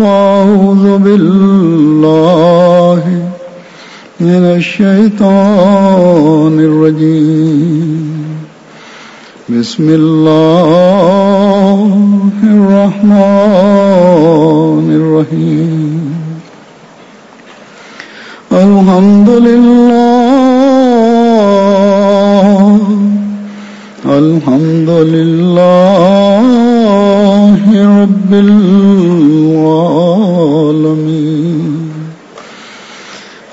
فأعوذ بالله من الشيطان الرجيم. بسم الله الرحمن الرحيم. الحمد لله الحمد لله رب العالمين.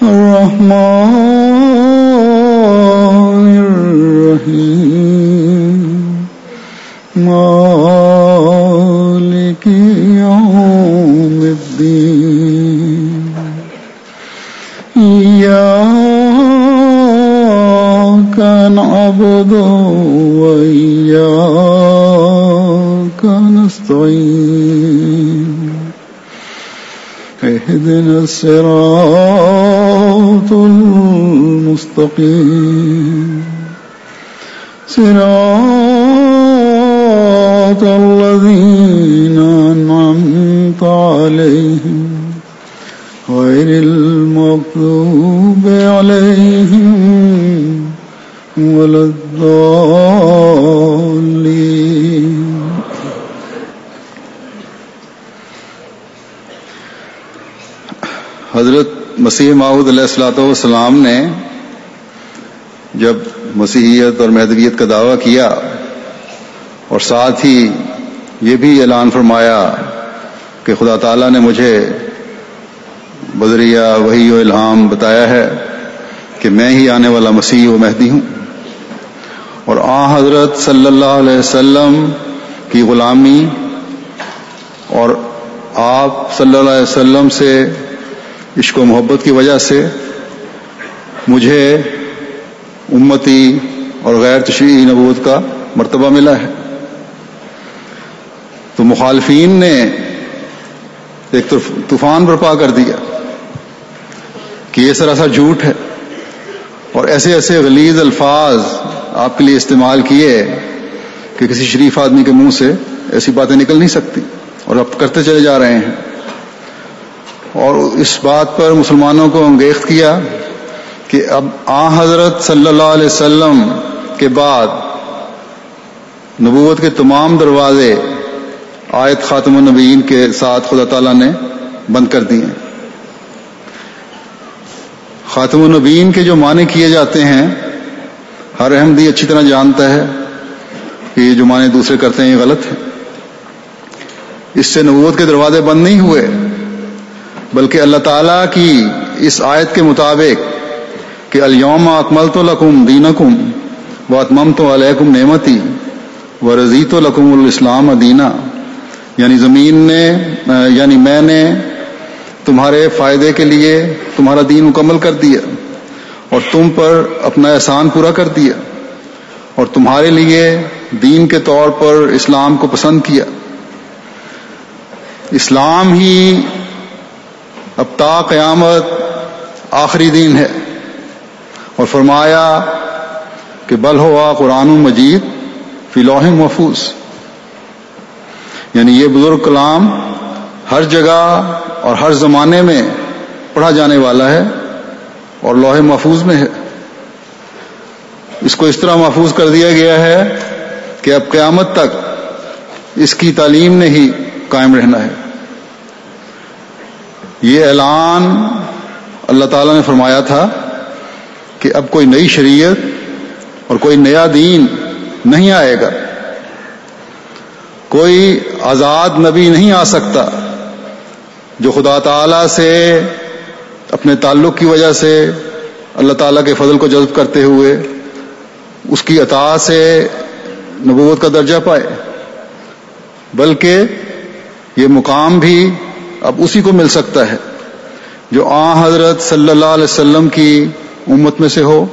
الرحمن الرحيم. الصراط المستقيم. صراط مسیح معود علیہ السلاۃ والسلام نے جب مسیحیت اور مہدویت کا دعویٰ کیا اور ساتھ ہی یہ بھی اعلان فرمایا کہ خدا تعالیٰ نے مجھے بدریہ وہی و الہام بتایا ہے کہ میں ہی آنے والا مسیح و مہدی ہوں اور آ حضرت صلی اللہ علیہ وسلم کی غلامی اور آپ صلی اللہ علیہ وسلم سے عشق و محبت کی وجہ سے مجھے امتی اور غیر تشریحی نبوت کا مرتبہ ملا ہے۔ تو مخالفین نے ایک طوفان برپا کر دیا کہ یہ سراسر جھوٹ ہے اور ایسے ایسے غلیظ الفاظ آپ کے لیے استعمال کیے کہ کسی شریف آدمی کے منہ سے ایسی باتیں نکل نہیں سکتی اور اب کرتے چلے جا رہے ہیں۔ اور اس بات پر مسلمانوں کو انگیخت کیا کہ اب آ حضرت صلی اللہ علیہ وسلم کے بعد نبوت کے تمام دروازے آیت خاتم النبیین کے ساتھ خدا تعالیٰ نے بند کر دیے خاتم النبیین کے جو معنی کیے جاتے ہیں، ہر احمدی اچھی طرح جانتا ہے کہ یہ جو معنی دوسرے کرتے ہیں یہ غلط ہے۔ اس سے نبوت کے دروازے بند نہیں ہوئے۔ بلکہ اللہ تعالیٰ کی اس آیت کے مطابق کہ الوم اکمل تو لکم دین کم و اتمم تو علیکم نعمتی و رضی تو لکم الاسلام دینا یعنی زمین نے یعنی میں نے تمہارے فائدے کے لیے تمہارا دین مکمل کر دیا اور تم پر اپنا احسان پورا کر دیا اور تمہارے لیے دین کے طور پر اسلام کو پسند کیا۔ اسلام ہی اب تا قیامت آخری دین ہے۔ اور فرمایا کہ بل ہوا قرآن مجید فی لوح محفوظ۔ یعنی یہ بزرگ کلام ہر جگہ اور ہر زمانے میں پڑھا جانے والا ہے اور لوہے محفوظ میں ہے۔ اس کو اس طرح محفوظ کر دیا گیا ہے کہ اب قیامت تک اس کی تعلیم نے ہی قائم رہنا ہے۔ یہ اعلان اللہ تعالی نے فرمایا تھا کہ اب کوئی نئی شریعت اور کوئی نیا دین نہیں آئے گا۔ کوئی آزاد نبی نہیں آ سکتا جو خدا تعالی سے اپنے تعلق کی وجہ سے اللہ تعالیٰ کے فضل کو جذب کرتے ہوئے اس کی عطا سے نبوت کا درجہ پائے، بلکہ یہ مقام بھی اب اسی کو مل سکتا ہے۔ جو آ حضرت صلی اللہ علیہ وسلم کی امت میں سے ہو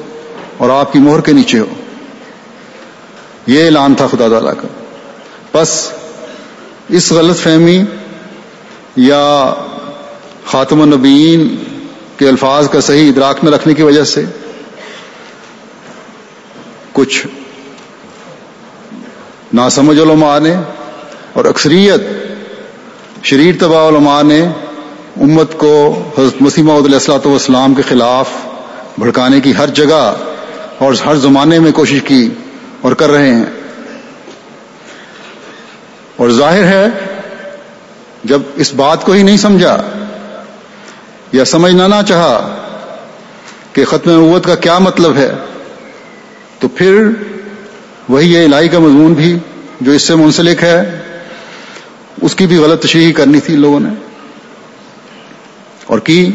اور آپ کی مہر کے نیچے ہو۔ یہ اعلان تھا خدا تعالیٰ کا۔ بس اس غلط فہمی یا خاتم النبیین کے الفاظ کا صحیح ادراک میں رکھنے کی وجہ سے کچھ ناسمجھ علماء نے اور اکثریت شریر تباہ علماء نے امت کو حضرت مسیمہ علیہ السلاۃ والسلام کے خلاف بھڑکانے کی ہر جگہ اور ہر زمانے میں کوشش کی اور کر رہے ہیں۔ اور ظاہر ہے، جب اس بات کو ہی نہیں سمجھا یا سمجھنا نہ چاہا کہ ختم نبوت کا کیا مطلب ہے، تو پھر وہی یہ الہی کا مضمون بھی جو اس سے منسلک ہے۔ اس کی بھی غلط تشریح کرنی تھی لوگوں نے۔ اور کی؟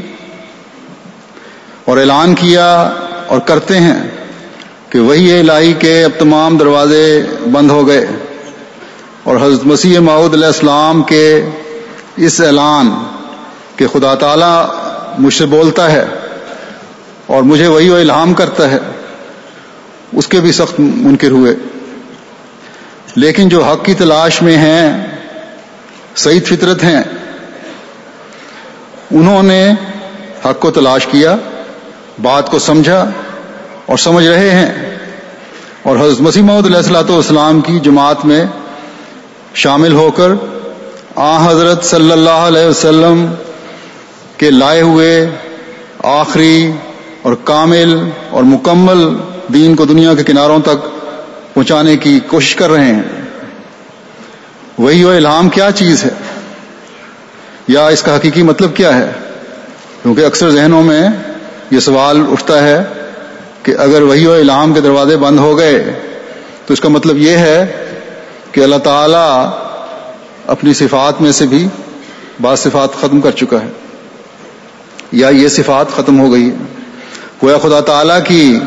اور اعلان کیا اور کرتے ہیں کہ وہی الہی کے اب تمام دروازے بند ہو گئے۔ اور حضرت مسیح معود علیہ السلام کے اس اعلان کہ خدا تعالی مجھ سے بولتا ہے اور مجھے وہی وہ الہام کرتا ہے، اس کے بھی سخت منکر ہوئے۔ لیکن جو حق کی تلاش میں ہیں سعید فطرت ہیں۔ انہوں نے حق کو تلاش کیا، بات کو سمجھا اور سمجھ رہے ہیں۔ اور حضرت مسیح محمد علیہ السلاۃ والسلام کی جماعت میں شامل ہو کر آ حضرت صلی اللہ علیہ وسلم کے لائے ہوئے آخری اور کامل اور مکمل دین کو دنیا کے کناروں تک پہنچانے کی کوشش کر رہے ہیں۔ وہی وہ الہام کیا چیز ہے؟ یا اس کا حقیقی مطلب کیا ہے؟ کیونکہ اکثر ذہنوں میں یہ سوال اٹھتا ہے کہ اگر وہی و الہام کے دروازے بند ہو گئے، تو اس کا مطلب یہ ہے کہ اللہ تعالی اپنی صفات میں سے بھی بعض صفات ختم کر چکا ہے۔ یا یہ صفات ختم ہو گئی ہے گویا خدا تعالی کی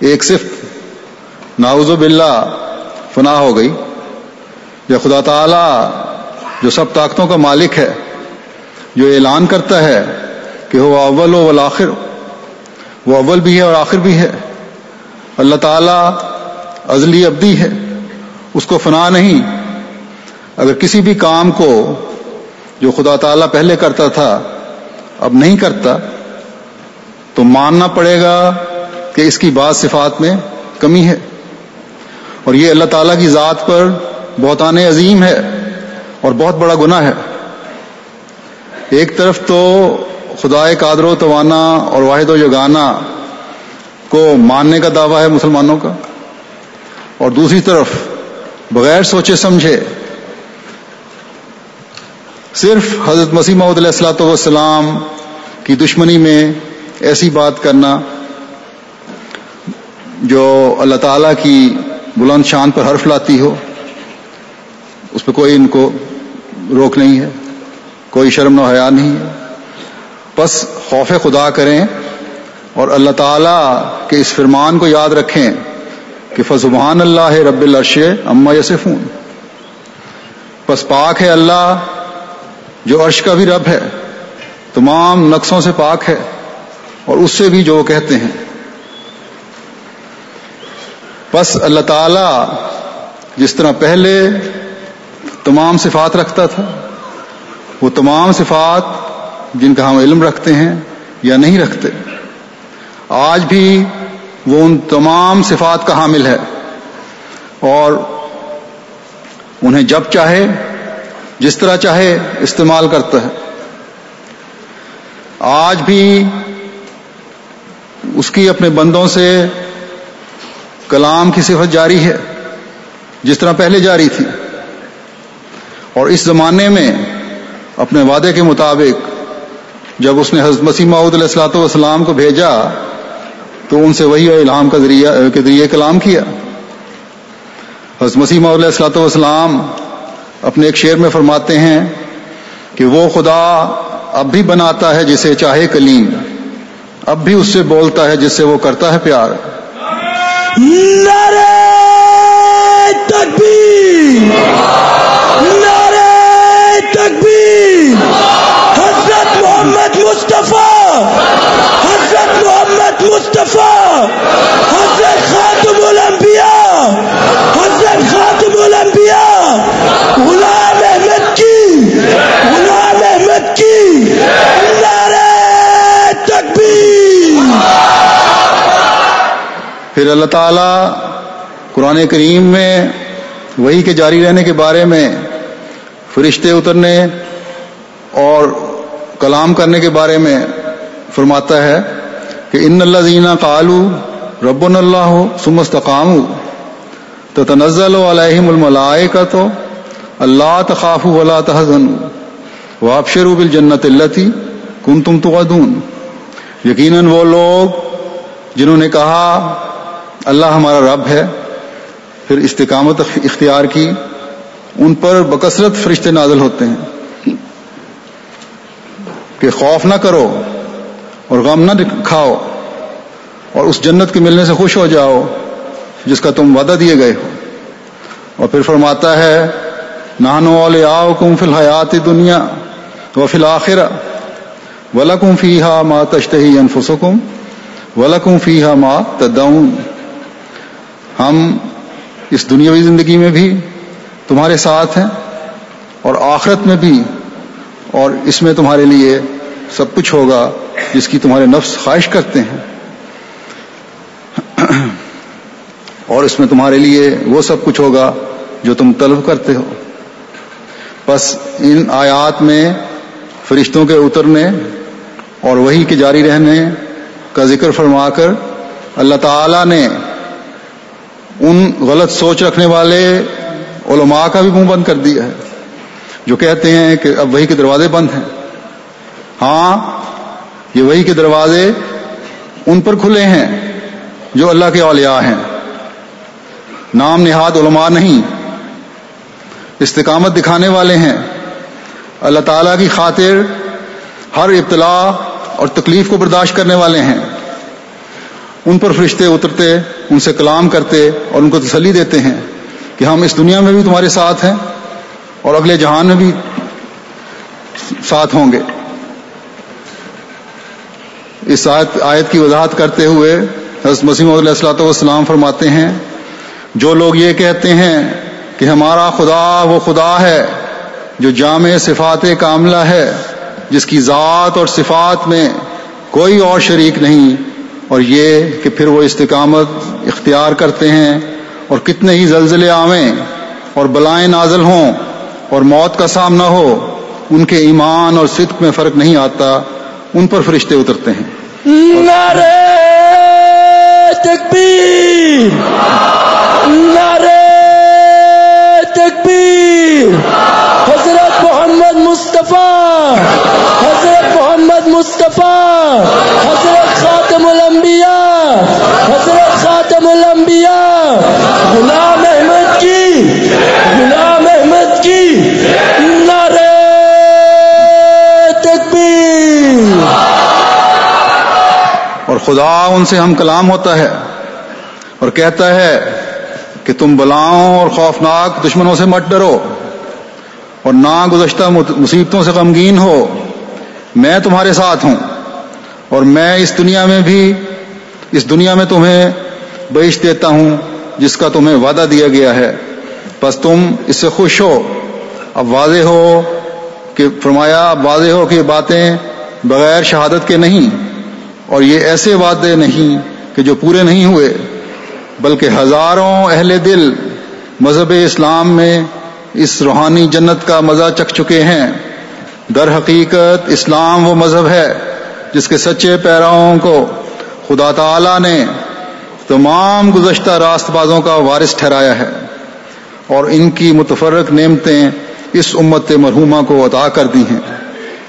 ایک صفت ناوز باللہ فنا ہو گئی۔ یا خدا تعالی جو سب طاقتوں کا مالک ہے، جو اعلان کرتا ہے کہ وہ اول و والآخر وہ اول بھی ہے اور آخر بھی ہے۔ اللہ تعالی ازلی ابدی ہے، اس کو فنا نہیں۔ اگر کسی بھی کام کو جو خدا تعالیٰ پہلے کرتا تھا، اب نہیں کرتا، تو ماننا پڑے گا کہ اس کی بعض صفات میں کمی ہے۔ اور یہ اللہ تعالیٰ کی ذات پر بہت آنے عظیم ہے اور بہت بڑا گناہ ہے۔ ایک طرف تو خدا قادر و توانا اور واحد و یگانا کو ماننے کا دعویٰ ہے مسلمانوں کا، اور دوسری طرف بغیر سوچے سمجھے صرف حضرت مسیح محمد علیہ السلاۃ والسلام کی دشمنی میں ایسی بات کرنا جو اللہ تعالی کی بلند شان پر حرف لاتی ہو۔ اس پہ کوئی ان کو روک نہیں ہے، کوئی شرم و حیا نہیں ہے۔ بس خوف خدا کریں اور اللہ تعالی کے اس فرمان کو یاد رکھیں کہ فضبان اللہ رب العرش اما یسفون بس پاک ہے اللہ جو عرش کا بھی رب ہے، تمام نقصوں سے پاک ہے اور اس سے بھی جو وہ کہتے ہیں۔ بس اللہ تعالی جس طرح پہلے تمام صفات رکھتا تھا۔ وہ تمام صفات جن کا ہم علم رکھتے ہیں یا نہیں رکھتے، آج بھی وہ ان تمام صفات کا حامل ہے۔ اور انہیں جب چاہے، جس طرح چاہے استعمال کرتا ہے۔ آج بھی اس کی اپنے بندوں سے کلام کی صفت جاری ہے، جس طرح پہلے جاری تھی۔ اور اس زمانے میں اپنے وعدے کے مطابق جب اس نے حضرت مسیح معود علیہ السلاۃ والسلام کو بھیجا تو ان سے وہی الہام کا ذریعہ، کے ذریعے کلام کیا۔ حضرت مسیح معود علیہ السلاۃ والسلام اپنے ایک شعر میں فرماتے ہیں کہ وہ خدا اب بھی بناتا ہے جسے چاہے کلیم، اب بھی اس سے بولتا ہے جس سے وہ کرتا ہے پیار۔ تکبیر مصطفیٰ! حضرت محمد مصطفیٰ! حضرت خاتم الانبیاء! حضرت خاتم الانبیاء! غلام احمد کی! غلام احمد کی! پھر اللہ تعالی قرآن کریم میں وہی کے جاری رہنے کے بارے میں فرشتے اترنے اور کلام کرنے کے بارے میں فرماتا ہے کہ ان اللہ زینہ کالو رب اللہ سمستقام تو تنزل علیہم الملائے تو اللہ تخاف ولا تحزن وابشروا بالجنت التي کنتم تغدون یقیناً وہ لوگ جنہوں نے کہا اللہ ہمارا رب ہے، پھر استقامت اختیار کی، ان پر بکثرت فرشتے نازل ہوتے ہیں۔ کہ خوف نہ کرو اور غم نہ کھاؤ اور اس جنت کے ملنے سے خوش ہو جاؤ جس کا تم وعدہ دیے گئے ہو۔ اور پھر فرماتا ہے نانو آؤ کم فی الحیات دنیا و فی الآخر ولکم فی ہا ماں تشتہی انفسکم ولکم فی ہا ماں تدعون۔ ہم اس دنیاوی زندگی میں بھی تمہارے ساتھ ہیں اور آخرت میں بھی اور اس میں تمہارے لیے سب کچھ ہوگا جس کی تمہارے نفس خواہش کرتے ہیں۔ اور اس میں تمہارے لیے وہ سب کچھ ہوگا جو تم طلب کرتے ہو۔ بس ان آیات میں فرشتوں کے اترنے اور وہی کے جاری رہنے کا ذکر فرما کر اللہ تعالی نے ان غلط سوچ رکھنے والے علماء کا بھی منہ بند کر دیا ہے۔ جو کہتے ہیں کہ اب وہی کے دروازے بند ہیں۔ ہاں یہ وہی کے دروازے ان پر کھلے ہیں جو اللہ کے اولیاء ہیں۔ نام نہاد علماء نہیں، استقامت دکھانے والے ہیں۔ اللہ تعالیٰ کی خاطر ہر ابتلاء اور تکلیف کو برداشت کرنے والے ہیں۔ ان پر فرشتے اترتے، ان سے کلام کرتے اور ان کو تسلی دیتے ہیں کہ ہم اس دنیا میں بھی تمہارے ساتھ ہیں۔ اور اگلے جہان میں بھی ساتھ ہوں گے۔ اس آیت آیت کی وضاحت کرتے ہوئے حضرت مسیم علیہ السلاۃ والسلام فرماتے ہیں، جو لوگ یہ کہتے ہیں کہ ہمارا خدا وہ خدا ہے جو جامع صفات کاملہ ہے، جس کی ذات اور صفات میں کوئی اور شریک نہیں۔ اور یہ کہ پھر وہ استقامت اختیار کرتے ہیں اور کتنے ہی زلزلے آویں اور بلائیں نازل ہوں۔ اور موت کا سامنا ہو، ان کے ایمان اور صدق میں فرق نہیں آتا، ان پر فرشتے اترتے ہیں۔ نعرے تکبیر۔ نعرے تکبیر۔ حضرت محمد مصطفیٰ۔ حضرت محمد مصطفیٰ۔ حضرت خاتم الانبیاء۔ حضرت خاتم الانبیاء۔ غلام خدا ان سے ہم کلام ہوتا ہے اور کہتا ہے کہ تم بلاؤں اور خوفناک دشمنوں سے مت ڈرو اور نہ گزشتہ مصیبتوں سے غمگین ہو۔ میں تمہارے ساتھ ہوں اور میں اس دنیا میں بھی اس دنیا میں تمہیں بیش دیتا ہوں جس کا تمہیں وعدہ دیا گیا ہے۔ بس تم اس سے خوش ہو۔ اب واضح ہو کہ فرمایا، اب واضح ہو کہ یہ باتیں بغیر شہادت کے نہیں۔ اور یہ ایسے وعدے نہیں کہ جو پورے نہیں ہوئے، بلکہ ہزاروں اہل دل مذہب اسلام میں اس روحانی جنت کا مزہ چکھ چکے ہیں۔ در حقیقت اسلام وہ مذہب ہے جس کے سچے پیراؤں کو خدا تعالی نے تمام گزشتہ راست بازوں کا وارث ٹھہرایا ہے۔ اور ان کی متفرق نعمتیں اس امت مرحومہ کو عطا کر دی ہیں۔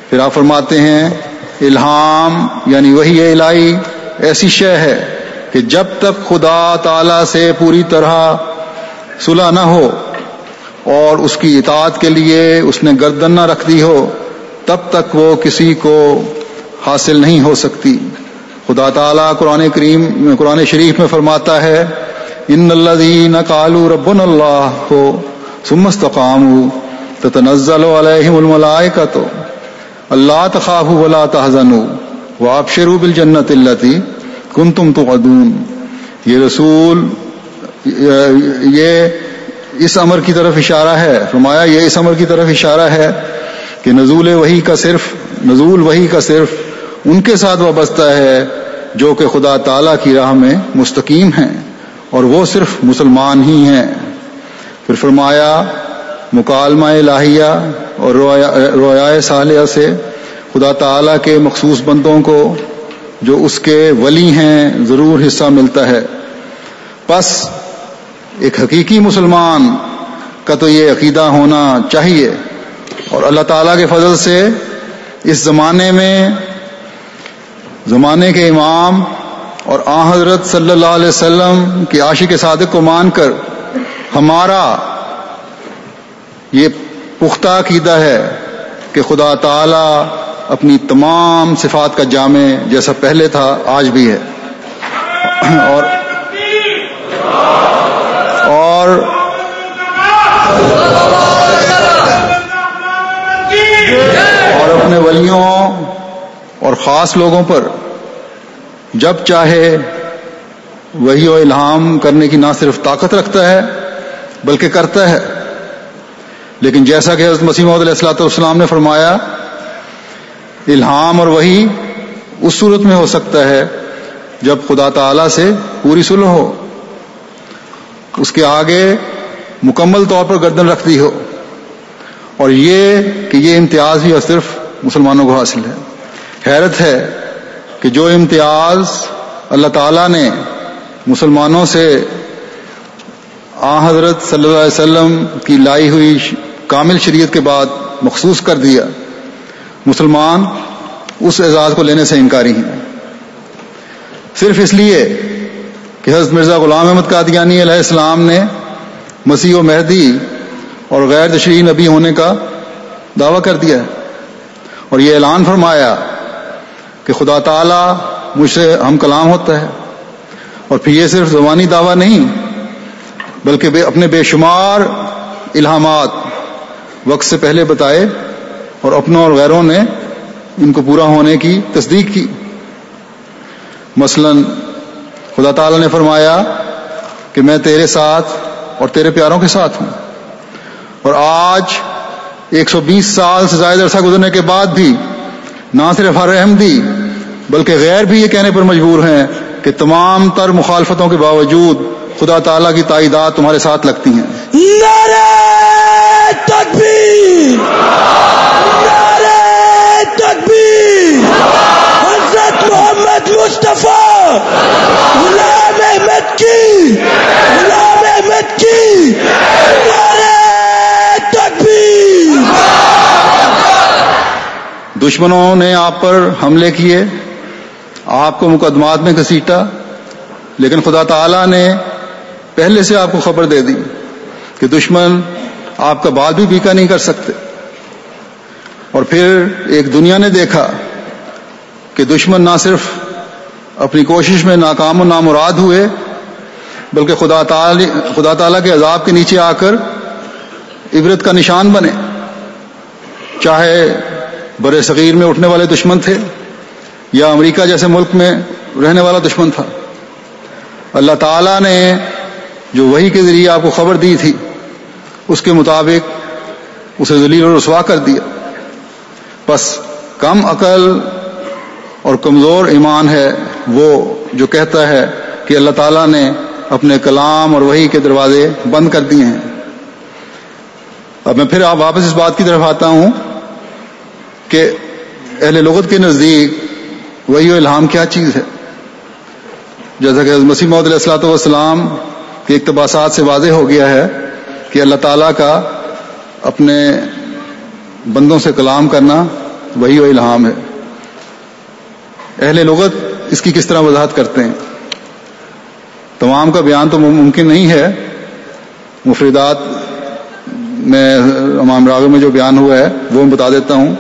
پھر آپ فرماتے ہیں الہام یعنی وہی الہی، ایسی شے ہے کہ جب تک خدا تعالی سے پوری طرح صلح نہ ہو اور اس کی اطاعت کے لیے اس نے گردن نہ رکھ دی ہو، تب تک وہ کسی کو حاصل نہیں ہو سکتی۔ خدا تعالیٰ قرآن کریم، قرآن شریف میں فرماتا ہے، ان اللہ کالو رب اللہ ہو سمستقام تنزل علیہم الملائے کا تو اللہ تخاف ولا تحزن وہ آپ شروع بالجنت اللہ تھی کن تم تو یہ رسول، یہ اس امر کی طرف اشارہ ہے۔ فرمایا، یہ اس امر کی طرف اشارہ ہے کہ نزول وہی کا صرف، نزول وہی کا صرف ان کے ساتھ وابستہ ہے جو کہ خدا تعالی کی راہ میں مستقیم ہیں اور وہ صرف مسلمان ہی ہیں۔ پھر فرمایا مکالمہ الہیہ اور روایہ صالحہ سے خدا تعالی کے مخصوص بندوں کو جو اس کے ولی ہیں ضرور حصہ ملتا ہے۔ بس ایک حقیقی مسلمان کا تو یہ عقیدہ ہونا چاہیے اور اللہ تعالیٰ کے فضل سے اس زمانے میں، زمانے کے امام اور آ حضرت صلی اللہ علیہ وسلم کی عاشق صادق کو مان کر ہمارا یہ پختہ عقیدہ ہے کہ خدا تعالی اپنی تمام صفات کا جامع جیسا پہلے تھا، آج بھی ہے۔ اور اور اور اپنے ولیوں اور خاص لوگوں پر جب چاہے وہی و الہام کرنے کی نہ صرف طاقت رکھتا ہے، بلکہ کرتا ہے۔ لیکن جیسا کہ حضرت مسیم علیہ السلاۃ والسلام نے فرمایا، الہام اور وہی اس صورت میں ہو سکتا ہے جب خدا تعالی سے پوری سلح ہو، اس کے آگے مکمل طور پر گردن رکھ دی ہو۔ اور یہ کہ یہ امتیاز بھی اور صرف مسلمانوں کو حاصل ہے۔ حیرت ہے کہ جو امتیاز اللہ تعالیٰ نے مسلمانوں سے آ حضرت صلی اللہ علیہ وسلم کی لائی ہوئی کامل شریعت کے بعد مخصوص کر دیا، مسلمان اس اعزاز کو لینے سے انکاری ہیں۔ صرف اس لیے کہ حضرت مرزا غلام احمد قادیانی علیہ السلام نے مسیح و مہدی اور غیر تشریح نبی ہونے کا دعویٰ کر دیا ہے۔ اور یہ اعلان فرمایا کہ خدا تعالی مجھ سے ہم کلام ہوتا ہے۔ اور پھر یہ صرف زبانی دعویٰ نہیں، بلکہ اپنے بے شمار الہامات وقت سے پہلے بتائے اور اپنوں اور غیروں نے ان کو پورا ہونے کی تصدیق کی۔ مثلا خدا تعالی نے فرمایا کہ میں تیرے ساتھ اور تیرے پیاروں کے ساتھ ہوں اور آج ایک سو بیس سال سے زائد عرصہ گزرنے کے بعد بھی نہ صرف ہر احمدی بلکہ غیر بھی یہ کہنے پر مجبور ہیں کہ تمام تر مخالفتوں کے باوجود خدا تعالیٰ کی تائیدات تمہارے ساتھ لگتی ہیں۔ تکبیر تکبیر حضرت محمد مصطفیٰ! غلام احمد کی! غلام احمد کی! تکبیر دشمنوں نے آپ پر حملے کیے، آپ کو مقدمات میں گھسیٹا، لیکن خدا تعالی نے پہلے سے آپ کو خبر دے دی۔ کہ دشمن آپ کا بات بھی بیکا نہیں کر سکتے۔ اور پھر ایک دنیا نے دیکھا کہ دشمن نہ صرف اپنی کوشش میں ناکام و نامراد ہوئے، بلکہ خدا تعالی، خدا تعالیٰ کے عذاب کے نیچے آ کر عبرت کا نشان بنے۔ چاہے برے صغیر میں اٹھنے والے دشمن تھے یا امریکہ جیسے ملک میں رہنے والا دشمن تھا۔ اللہ تعالیٰ نے جو وہی کے ذریعے آپ کو خبر دی تھی اس کے مطابق اسے ذلیل و رسوا کر دیا۔ بس کم عقل اور کمزور ایمان ہے وہ جو کہتا ہے کہ اللہ تعالیٰ نے اپنے کلام اور وہی کے دروازے بند کر دیے ہیں۔ اب میں پھر آپ واپس اس بات کی طرف آتا ہوں کہ اہل لغت کے نزدیک وہی الہام کیا چیز ہے۔ جیسا کہ مسیم علیہ السلاۃ والسلام کے اقتباسات سے واضح ہو گیا ہے کہ اللہ تعالیٰ کا اپنے بندوں سے کلام کرنا وہی و الہام ہے۔ اہل لغت اس کی کس طرح وضاحت کرتے ہیں؟ تمام کا بیان تو ممکن نہیں ہے۔ مفردات میں، امام راغ میں جو بیان ہوا ہے، وہ میں بتا دیتا ہوں۔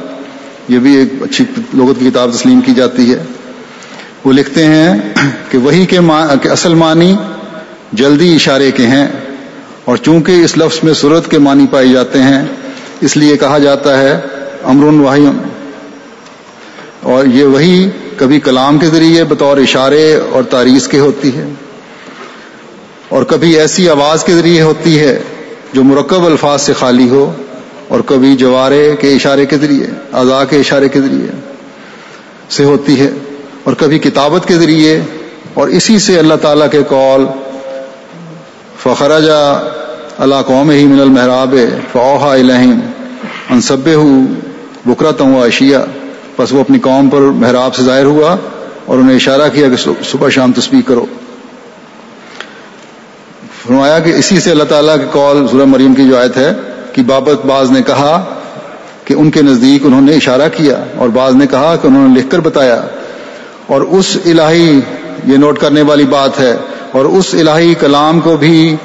یہ بھی ایک اچھی لغت کی کتاب تسلیم کی جاتی ہے۔ وہ لکھتے ہیں کہ وہی کے اصل معنی جلدی اشارے کے ہیں۔ اور چونکہ اس لفظ میں صورت کے معنی پائے جاتے ہیں، اس لیے کہا جاتا ہے امر واہی اور یہ وہی کبھی کلام کے ذریعے بطور اشارے اور تاریخ کے ہوتی ہے۔ اور کبھی ایسی آواز کے ذریعے ہوتی ہے جو مرکب الفاظ سے خالی ہو، اور کبھی جوارے کے اشارے کے ذریعے، اعضاء کے اشارے کے ذریعے سے ہوتی ہے۔ اور کبھی کتابت کے ذریعے، اور اسی سے اللہ تعالیٰ کے قول، فخرجا اللہ قوم ہی من المحراب فوحا الہم انصب بکرا و اشیا بس وہ اپنی قوم پر محراب سے ظاہر ہوا اور انہیں اشارہ کیا کہ صبح شام تسبیح کرو۔ فرمایا کہ اسی سے اللہ تعالیٰ کے قول سورہ مریم کی جو آیت ہے کہ بابت باز نے کہا کہ ان کے نزدیک انہوں نے اشارہ کیا اور بعض نے کہا کہ انہوں نے لکھ کر بتایا۔ اور اس الہی یہ نوٹ کرنے والی بات ہے اور اس الہی کلام کو بھی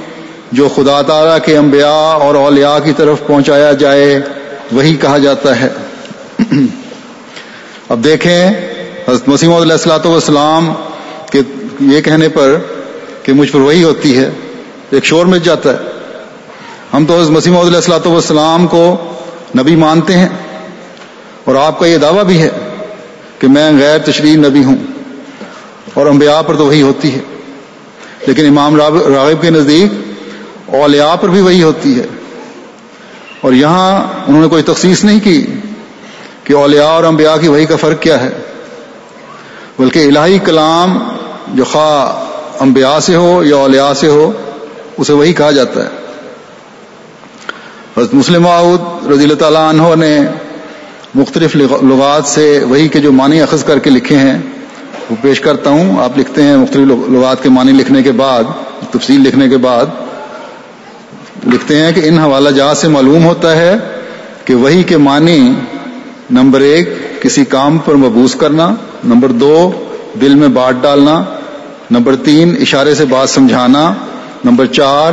جو خدا تعالیٰ کے انبیاء اور اولیاء کی طرف پہنچایا جائے، وہی کہا جاتا ہے۔ اب دیکھیں، حضرت مسیم علیہ السلاۃ والسلام کے یہ کہنے پر کہ مجھ پر وہی ہوتی ہے، ایک شور مچ جاتا ہے۔ ہم تو حضرت مسیم علیہ السلاۃ والسلام کو نبی مانتے ہیں اور آپ کا یہ دعویٰ بھی ہے کہ میں غیر تشریح نبی ہوں اور انبیاء پر تو وہی ہوتی ہے۔ لیکن امام راغب کے نزدیک اولیاء پر بھی وہی ہوتی ہے۔ اور یہاں انہوں نے کوئی تخصیص نہیں کی کہ اولیاء اور انبیاء کی وہی کا فرق کیا ہے۔ بلکہ الہی کلام جو خواہ انبیاء سے ہو یا اولیاء سے ہو، اسے وہی کہا جاتا ہے۔ حضرت مسلم معود رضی اللہ تعالیٰ عنہ نے مختلف لغات سے وہی کے جو معنی اخذ کر کے لکھے ہیں، وہ پیش کرتا ہوں۔ آپ لکھتے ہیں مختلف لغات کے معنی لکھنے کے بعد، تفصیل لکھنے کے بعد۔ لکھتے ہیں کہ ان حوالہ جات سے معلوم ہوتا ہے کہ وہی کے معنی نمبر ایک، کسی کام پر مبوس کرنا، نمبر دو، دل میں بانٹ ڈالنا، نمبر تین، اشارے سے بات سمجھانا، نمبر چار،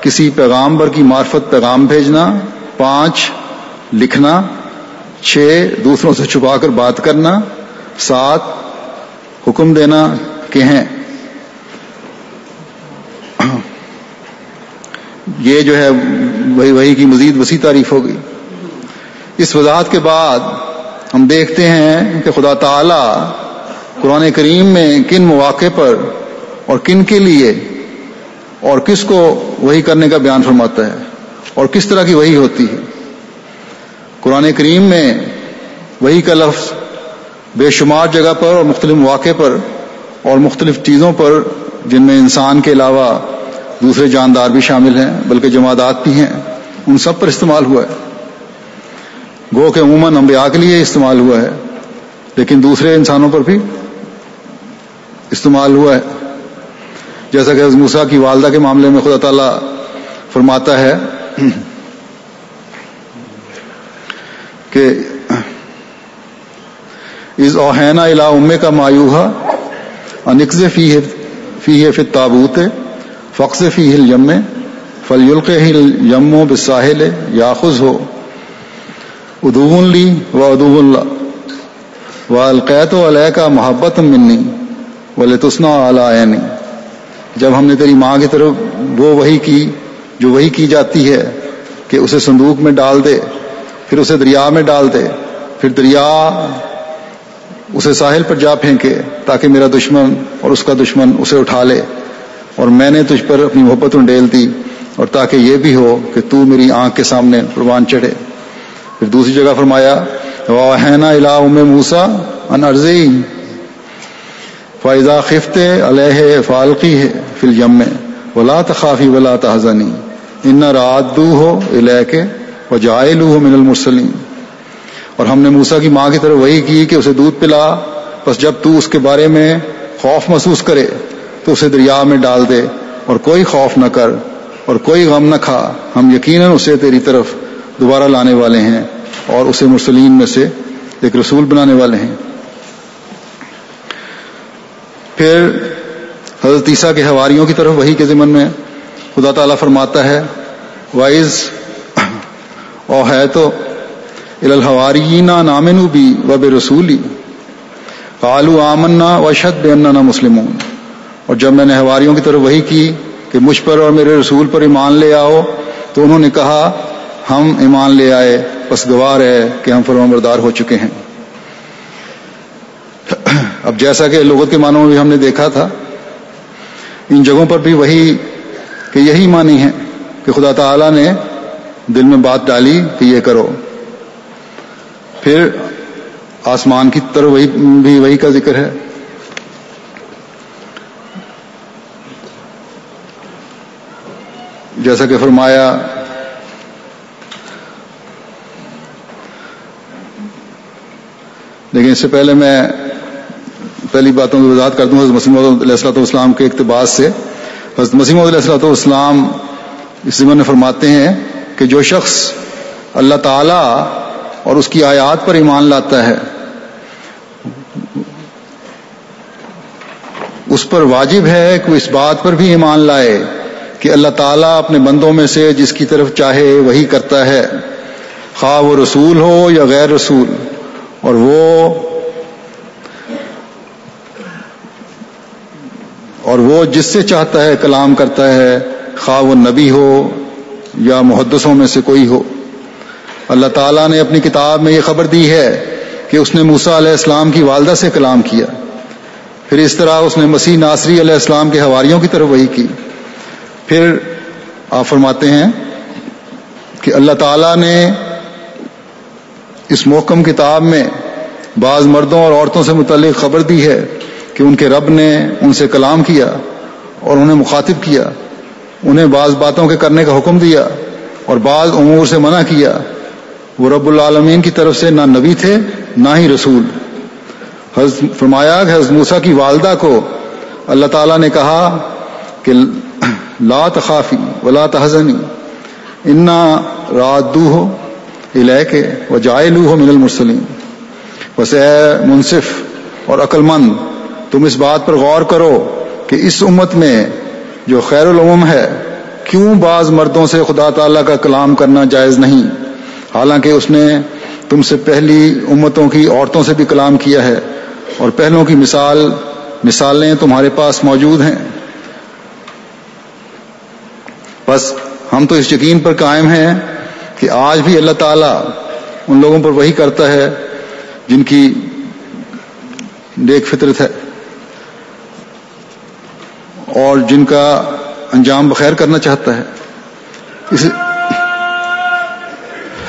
کسی پیغام پر کی معرفت پیغام بھیجنا، پانچ، لکھنا، چھ، دوسروں سے چھپا کر بات کرنا، سات، حکم دینا، کہ ہیں۔ یہ جو ہے وہی وہی کی مزید وسیع تعریف ہوگی اس وضاحت کے بعد ہم دیکھتے ہیں کہ خدا تعالی قرآن کریم میں کن مواقع پر اور کن کے لیے اور کس کو وہی کرنے کا بیان فرماتا ہے اور کس طرح کی وہی ہوتی ہے۔ قرآن کریم میں وہی کا لفظ بے شمار جگہ پر اور مختلف مواقع پر اور مختلف چیزوں پر جن میں انسان کے علاوہ دوسرے جاندار بھی شامل ہیں، بلکہ جماعت بھی ہیں۔ ان سب پر استعمال ہوا ہے۔ گو کہ عموماً انبیاء کے لیے استعمال ہوا ہے، لیکن دوسرے انسانوں پر بھی استعمال ہوا ہے۔ جیسا کہ موسا کی والدہ کے معاملے میں خدا تعالی فرماتا ہے کہ از اوہینا الا امے کا مایوہا انکز فی فی ہے فت تابوت فخص فی ہل یم فلیلق ہل یمو بساحل یاخذ ہو۔ ادو لی و ادو اللہ و القیت و علیہ کا محبت منی و لتسنا علی جب ہم نے تیری ماں کی طرف وہ وہی کی، جو وہی کی جاتی ہے کہ اسے صندوق میں ڈال دے، پھر اسے دریا میں ڈال دے، پھر دریا اسے ساحل پر جا پھینکے تاکہ میرا دشمن اور اس کا دشمن اسے اٹھا لے۔ اور میں نے تجھ پر اپنی محبت انڈیل دی اور تاکہ یہ بھی ہو کہ تو میری آنکھ کے سامنے قربان چڑھے۔ پھر دوسری جگہ فرمایا واحنا الا ام موسا ان ارضی فائزہ خفت علیہ فالقی ہے فل یم ولا تخافی ولا تحزنی ان رات دو ہو الہ کے و جائلو ہو من المرسلین اور ہم نے موسا کی ماں کی طرف وہی کی کہ اسے دودھ پلا، بس جب تو اس کے بارے میں خوف محسوس کرے تو اسے دریا میں ڈال دے اور کوئی خوف نہ کر اور کوئی غم نہ کھا۔ ہم یقیناً اسے تیری طرف دوبارہ لانے والے ہیں اور اسے مرسلین میں سے ایک رسول بنانے والے ہیں۔ پھر حضرت عیسیٰ کے حواریوں کی طرف وہی کے ذمن میں خدا تعالیٰ فرماتا ہے وائز او ہے تو الحوارینا نامن بھی و بے رسولی آلو آمنا و شد بے مسلم اور جب میں نے ہواریوں کی طرف وہی کی کہ مجھ پر اور میرے رسول پر ایمان لے آؤ، تو انہوں نے کہا، ہم ایمان لے آئے بس گوار ہے کہ ہم فرما بردار ہو چکے ہیں۔ اب جیسا کہ لغت کے معنوں میں بھی ہم نے دیکھا تھا، ان جگہوں پر بھی وہی کہ یہی معنی ہے کہ خدا تعالی نے دل میں بات ڈالی کہ یہ کرو۔ پھر آسمان کی طرف وہی بھی وہی کا ذکر ہے۔ جیسا کہ فرمایا، لیکن اس سے پہلے میں پہلی باتوں کی وضاحت کرتا ہوں حضرت مسیم علیہ السلۃ والسلام کے اقتباس سے۔ حضرت مسیم علیہ السلۃ والسلام اس زمین میں فرماتے ہیں کہ جو شخص اللہ تعالی اور اس کی آیات پر ایمان لاتا ہے، اس پر واجب ہے کہ اس بات پر بھی ایمان لائے۔ کہ اللہ تعالیٰ اپنے بندوں میں سے جس کی طرف چاہے وہی کرتا ہے۔ خواہ وہ رسول ہو یا غیر رسول، اور وہ اور وہ جس سے چاہتا ہے کلام کرتا ہے، خواہ وہ نبی ہو یا محدثوں میں سے کوئی ہو۔ اللہ تعالیٰ نے اپنی کتاب میں یہ خبر دی ہے کہ اس نے موسا علیہ السلام کی والدہ سے کلام کیا۔ پھر اس طرح اس نے مسیح ناصری علیہ السلام کے حواریوں کی طرف وہی کی۔ پھر آپ فرماتے ہیں کہ اللہ تعالیٰ نے اس محکم کتاب میں بعض مردوں اور عورتوں سے متعلق خبر دی ہے کہ ان کے رب نے ان سے کلام کیا اور انہیں مخاطب کیا، انہیں بعض باتوں کے کرنے کا حکم دیا اور بعض امور سے منع کیا۔ وہ رب العالمین کی طرف سے نہ نبی تھے، نہ ہی رسول۔ حضرت فرمایا کہ حضرت موسیٰ کی والدہ کو اللہ تعالیٰ نے کہا کہ لا تخافی ولا تحزنی۔ انا رادو ہو الہ کے و جائلو ہو من المرسلین بس اے منصف اور عقل مند تم اس بات پر غور کرو کہ اس امت میں جو خیر العم ہے، کیوں بعض مردوں سے خدا تعالیٰ کا کلام کرنا جائز نہیں؟ حالانکہ اس نے تم سے پہلی امتوں کی عورتوں سے بھی کلام کیا ہے۔ اور پہلوں کی مثال، مثالیں تمہارے پاس موجود ہیں۔ بس ہم تو اس یقین پر قائم ہیں کہ آج بھی اللہ تعالیٰ ان لوگوں پر وہی کرتا ہے جن کی نیک فطرت ہے اور جن کا انجام بخیر کرنا چاہتا ہے۔ اس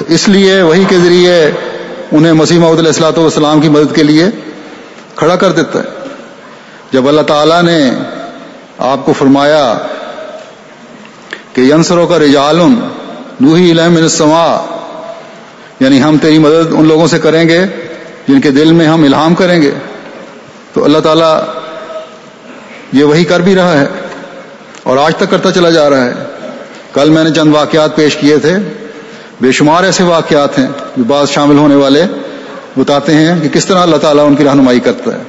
اس لیے وہی کے ذریعے انہیں مسیح محمد علیہ السلاۃ والسلام کی مدد کے لیے کھڑا کر دیتا ہے۔ جب اللہ تعالیٰ نے آپ کو فرمایا کہ ینسروں کا رجال نوہی علم السما یعنی ہم تیری مدد ان لوگوں سے کریں گے جن کے دل میں ہم الہام کریں گے۔ تو اللہ تعالیٰ یہ وہی کر بھی رہا ہے اور آج تک کرتا چلا جا رہا ہے۔ کل میں نے چند واقعات پیش کیے تھے۔ بے شمار ایسے واقعات ہیں جو بعض شامل ہونے والے بتاتے ہیں کہ کس طرح اللہ تعالیٰ ان کی رہنمائی کرتا ہے۔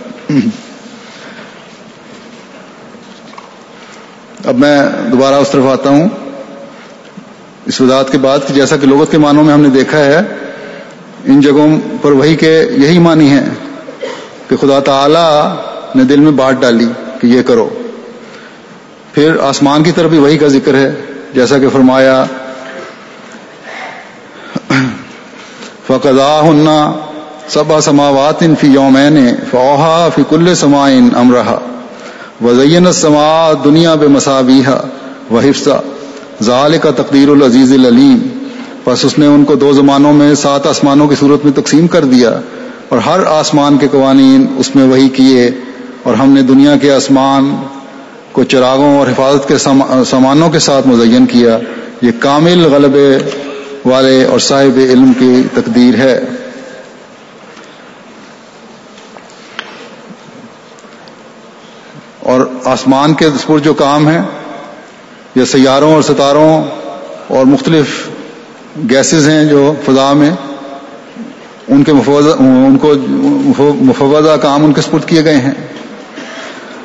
اب میں دوبارہ اس طرف آتا ہوں۔ اس وضاحت کے بعد کہ جیسا کہ لغت کے معنوں میں ہم نے دیکھا ہے، ان جگہوں پر وہی کے یہی معنی ہیں کہ خدا تعالی نے دل میں بانٹ ڈالی کہ یہ کرو۔ پھر آسمان کی طرف بھی وہی کا ذکر ہے، جیسا کہ فرمایا فقضا ہننا سبا سماوات فی یومین فوہا فی کل سمائن امرہا وزین سما دنیا بے مسابیہ و حفظہ ظال کا تقدیر العزیز العلیم بس اس نے ان کو دو زمانوں میں سات آسمانوں کی صورت میں تقسیم کر دیا اور ہر آسمان کے قوانین اس میں وہی کیے اور ہم نے دنیا کے آسمان کو چراغوں اور حفاظت کے سامانوں کے ساتھ مزین کیا۔ یہ کامل غلبے والے اور صاحب علم کی تقدیر ہے اور آسمان کے دسپور جو کام ہے یا سیاروں اور ستاروں اور مختلف گیسز ہیں جو فضا میں، ان کے مفوضہ، ان کو مفوضہ کام ان کے سپرد کیے گئے ہیں۔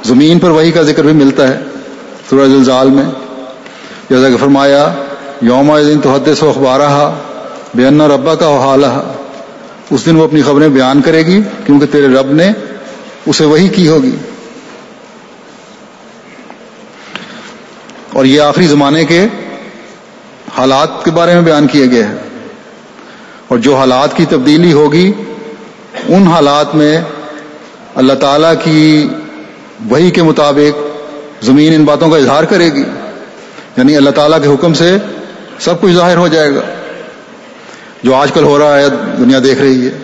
زمین پر وہی کا ذکر بھی ملتا ہے سورج الزال میں۔ جیسا کہ فرمایا، یوم دن تو حد و اخبارہ بے ان ربا کا حالہ اس دن وہ اپنی خبریں بیان کرے گی کیونکہ تیرے رب نے اسے وہی کی ہوگی۔ اور یہ آخری زمانے کے حالات کے بارے میں بیان کیا گیا ہے اور جو حالات کی تبدیلی ہوگی، ان حالات میں اللہ تعالی کی وہی کے مطابق زمین ان باتوں کا اظہار کرے گی۔ یعنی اللہ تعالیٰ کے حکم سے سب کچھ ظاہر ہو جائے گا۔ جو آج کل ہو رہا ہے، دنیا دیکھ رہی ہے۔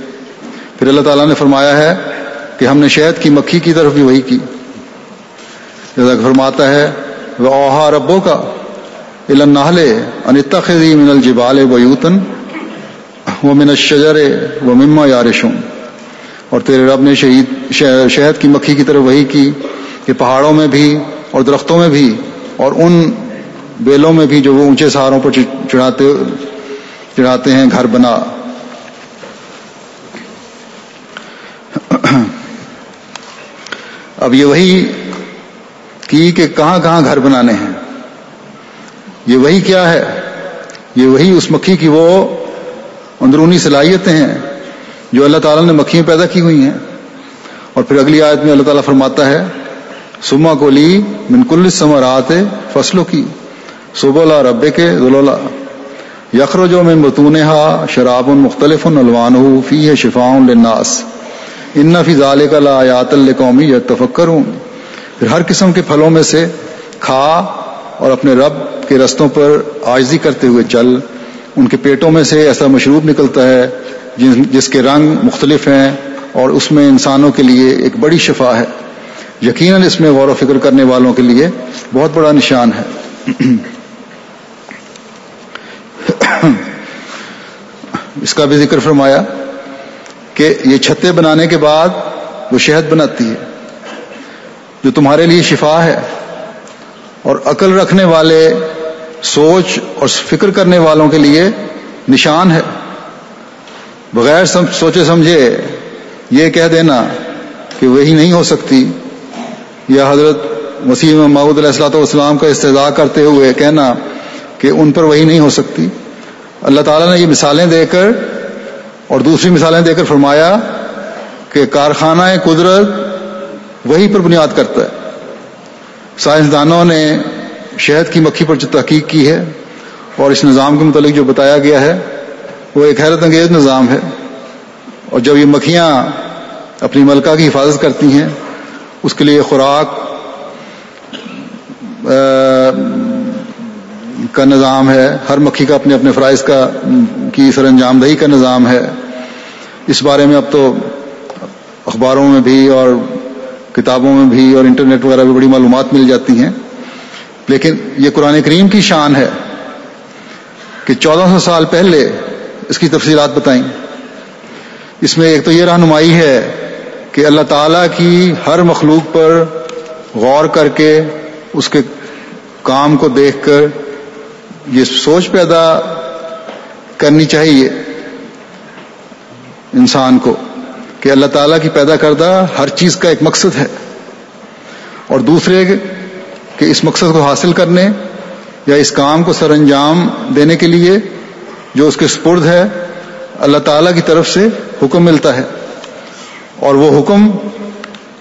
پھر اللہ تعالیٰ نے فرمایا ہے کہ ہم نے شہد کی مکھی کی طرف بھی وہی کی۔ جیسا فرماتا ہے وہ اوہا ربوں کا النحل انتخذی من الجبال بیوتن و من الشجر و مما یارشون اور تیرے رب نے شہید شہد کی مکھی کی طرف وہی کی کہ پہاڑوں میں بھی اور درختوں میں بھی اور ان بیلوں میں بھی جو وہ اونچے سہاروں پر چڑھاتے چڑھاتے ہیں، گھر بنا۔ اب یہ وہی کی کہ کہاں کہاں گھر بنانے ہیں۔ یہ وہی کیا ہے؟ یہ وہی اس مکھی کی وہ اندرونی صلاحیتیں ہیں جو اللہ تعالیٰ نے مکھیاں پیدا کی ہوئی ہیں۔ اور پھر اگلی آیت میں اللہ تعالیٰ فرماتا ہے، سما کو لی منکل سمرات فصلوں کی صبح رب کے ذلولا یخر جو میں بتون شراب مختلف الوان فی ہے شفا الناس ان فی ظال کا لا یات پھر ہر قسم کے پھلوں میں سے کھا اور اپنے رب کے رستوں پر آجزی کرتے ہوئے چل۔ ان کے پیٹوں میں سے ایسا مشروب نکلتا ہے جس کے رنگ مختلف ہیں اور اس میں انسانوں کے لیے ایک بڑی شفا ہے۔ یقیناً اس میں غور و فکر کرنے والوں کے لیے بہت بڑا نشان ہے۔ اس کا بھی ذکر فرمایا کہ یہ چھتے بنانے کے بعد وہ شہد بناتی ہے۔ جو تمہارے لیے شفا ہے۔ اور عقل رکھنے والے، سوچ اور فکر کرنے والوں کے لیے نشان ہے۔ بغیر سوچے سمجھے یہ کہہ دینا کہ وہی نہیں ہو سکتی۔ یا حضرت وسیم محمود علیہ السلاۃ والسلام کا استضاء کرتے ہوئے کہنا کہ ان پر وہی نہیں ہو سکتی۔ اللہ تعالیٰ نے یہ مثالیں دے کر اور دوسری مثالیں دے کر فرمایا کہ کارخانہ قدرت وہی پر بنیاد کرتا ہے۔ سائنسدانوں نے شہد کی مکھی پر جو تحقیق کی ہے اور اس نظام کے متعلق جو بتایا گیا ہے، وہ ایک حیرت انگیز نظام ہے۔ اور جب یہ مکھیاں اپنی ملکہ کی حفاظت کرتی ہیں، اس کے لیے خوراک کا نظام ہے۔ ہر مکھی کا اپنے اپنے فرائض کا، کی سر انجام دہی کا نظام ہے۔ اس بارے میں اب تو اخباروں میں بھی اور کتابوں میں بھی اور انٹرنیٹ وغیرہ بھی بڑی معلومات مل جاتی ہیں۔ لیکن یہ قرآن کریم کی شان ہے کہ چودہ سو سال پہلے اس کی تفصیلات بتائیں۔ اس میں ایک تو یہ رہنمائی ہے کہ اللہ تعالی کی ہر مخلوق پر غور کر کے اس کے کام کو دیکھ کر یہ سوچ پیدا کرنی چاہیے انسان کو۔ کہ اللہ تعالیٰ کی پیدا کردہ ہر چیز کا ایک مقصد ہے اور دوسرے کہ اس مقصد کو حاصل کرنے یا اس کام کو سر انجام دینے کے لیے جو اس کے سپرد ہے، اللہ تعالیٰ کی طرف سے حکم ملتا ہے اور وہ حکم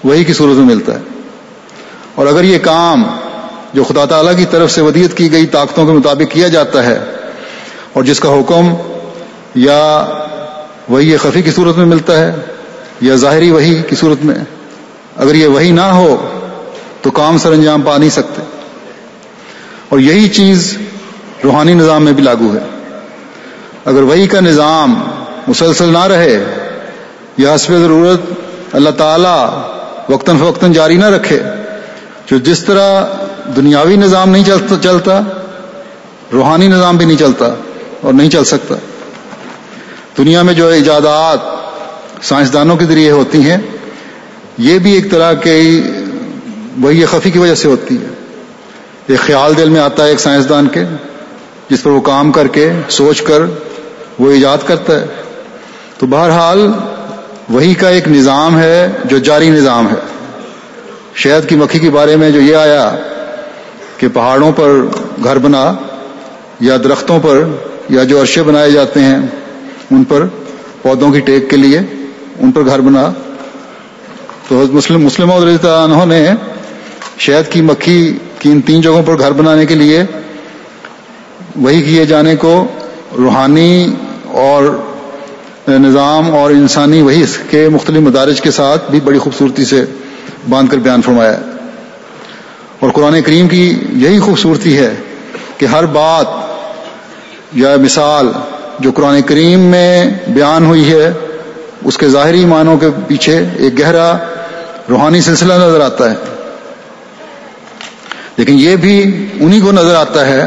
وہی کی صورت میں ملتا ہے۔ اور اگر یہ کام جو خدا تعالیٰ کی طرف سے ودیت کی گئی طاقتوں کے مطابق کیا جاتا ہے اور جس کا حکم یا وہی خفی کی صورت میں ملتا ہے یا ظاہری وہی کی صورت میں اگر یہ وہی نہ ہو تو کام سر انجام پا نہیں سکتے۔ اور یہی چیز روحانی نظام میں بھی لاگو ہے۔ اگر وہی کا نظام مسلسل نہ رہے یا حسب ضرورت اللہ تعالی وقتاً فوقتاً جاری نہ رکھے، جو جس طرح دنیاوی نظام نہیں چلتا چلتا، روحانی نظام بھی نہیں چلتا اور نہیں چل سکتا۔ دنیا میں جو ایجادات سائنسدانوں کے ذریعے ہوتی ہیں، یہ بھی ایک طرح کے وہی خفی کی وجہ سے ہوتی ہے۔ ایک خیال دل میں آتا ہے ایک سائنسدان کے، جس پر وہ کام کر کے، سوچ کر وہ ایجاد کرتا ہے۔ تو بہرحال وہی کا ایک نظام ہے جو جاری نظام ہے۔ شہد کی مکھی کے بارے میں جو یہ آیا کہ پہاڑوں پر گھر بنا یا درختوں پر یا جو عرشے بنائے جاتے ہیں، ان پر پودوں کی ٹیک کے لیے ان پر گھر بنا۔ تو مسلم مسلم انہوں نے شہد کی، مکھی کی ان تین جگہوں پر گھر بنانے کے لیے وہی کیے جانے کو۔ روحانی اور نظام اور انسانی وہی کے مختلف مدارج کے ساتھ بھی بڑی خوبصورتی سے باندھ کر بیان فرمایا۔ ہے اور قرآن کریم کی یہی خوبصورتی ہے کہ ہر بات یا مثال جو قرآن کریم میں بیان ہوئی ہے اس کے ظاہری معنوں کے پیچھے ایک گہرا روحانی سلسلہ نظر آتا ہے۔ لیکن یہ بھی انہی کو نظر آتا ہے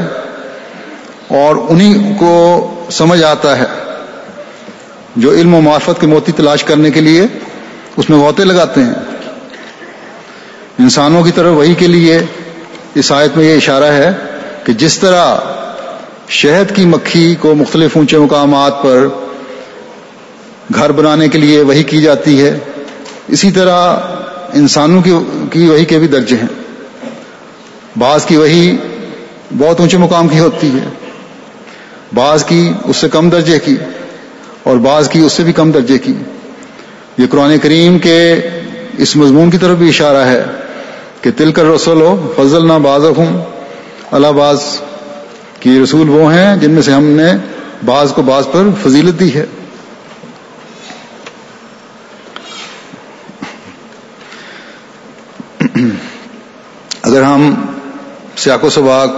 اور انہی کو سمجھ آتا ہے جو علم و معرفت کے موتی تلاش کرنے کے لیے اس میں غوطے لگاتے ہیں۔ انسانوں کی طرف وہی کے لیے اس آیت میں یہ اشارہ ہے کہ جس طرح شہد کی مکھی کو مختلف اونچے مقامات پر گھر بنانے کے لیے وہی کی جاتی ہے۔ اسی طرح انسانوں کی وہی کے بھی درجے ہیں۔ بعض کی وہی بہت اونچے مقام کی ہوتی ہے۔ بعض کی اس سے کم درجے کی اور بعض کی اس سے بھی کم درجے کی۔ یہ قرآن کریم کے اس مضمون کی طرف بھی اشارہ ہے کہ تل کر رسول ہو فضل نہ باز ہوں اللہ باز کی رسول وہ ہیں جن میں سے ہم نے بعض کو بعض پر فضیلت دی ہے۔ اگر ہم سیاق و سباق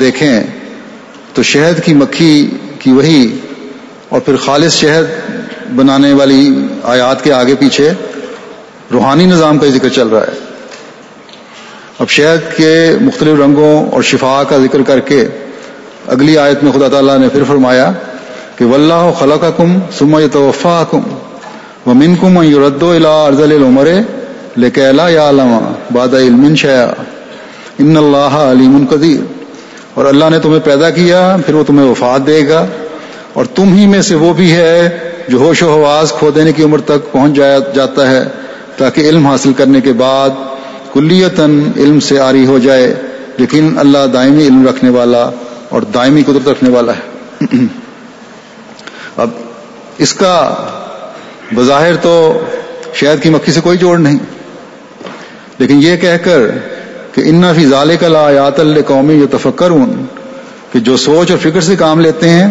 دیکھیں تو شہد کی مکھی کی وہی اور پھر خالص شہد بنانے والی آیات کے آگے پیچھے روحانی نظام کا ذکر چل رہا ہے۔ اب شہد کے مختلف رنگوں اور شفا کا ذکر کر کے اگلی آیت میں خدا تعالیٰ نے پھر فرمایا کہ ولہ خلا کا کم سما توفا کم و من کم یورد ارزل عمر لکیلا یا علامہ باد علم شیا ان اللہ علیم القدیر اور اللہ نے تمہیں پیدا کیا، پھر وہ تمہیں وفات دے گا۔ اور تم ہی میں سے وہ بھی ہے جو ہوش و حواس کھو دینے کی عمر تک پہنچ جایا، جاتا ہے، تاکہ علم حاصل کرنے کے بعد کلیتاً علم سے آری ہو جائے۔ لیکن اللہ دائمی علم رکھنے والا اور دائمی قدرت رکھنے والا ہے۔ اب اس کا بظاہر تو شہد کی مکھی سے کوئی جوڑ نہیں۔ لیکن یہ کہہ کر کہ انا فی ظال کا یات قومی جو تفکر ہوں کہ جو سوچ اور فکر سے کام لیتے ہیں،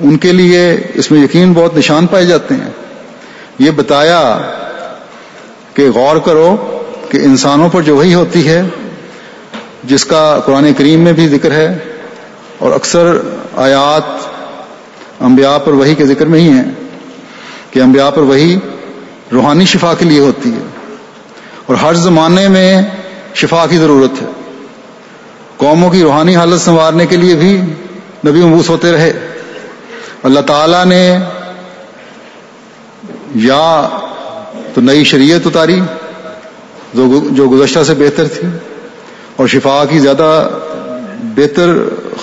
ان کے لیے اس میں یقین بہت نشان پائے جاتے ہیں۔ یہ بتایا کہ غور کرو کہ انسانوں پر جو وہی ہوتی ہے، جس کا قرآن کریم میں بھی ذکر ہے، اور اکثر آیات انبیاء پر وہی کے ذکر میں ہی ہیں کہ انبیاء پر وہی روحانی شفا کے لیے ہوتی ہے۔ اور ہر زمانے میں شفا کی ضرورت ہے۔ قوموں کی روحانی حالت سنوارنے کے لیے بھی نبی مبوس ہوتے رہے۔ اللہ تعالی نے یا تو نئی شریعت اتاری جو گزشتہ سے بہتر تھی اور شفا کی زیادہ بہتر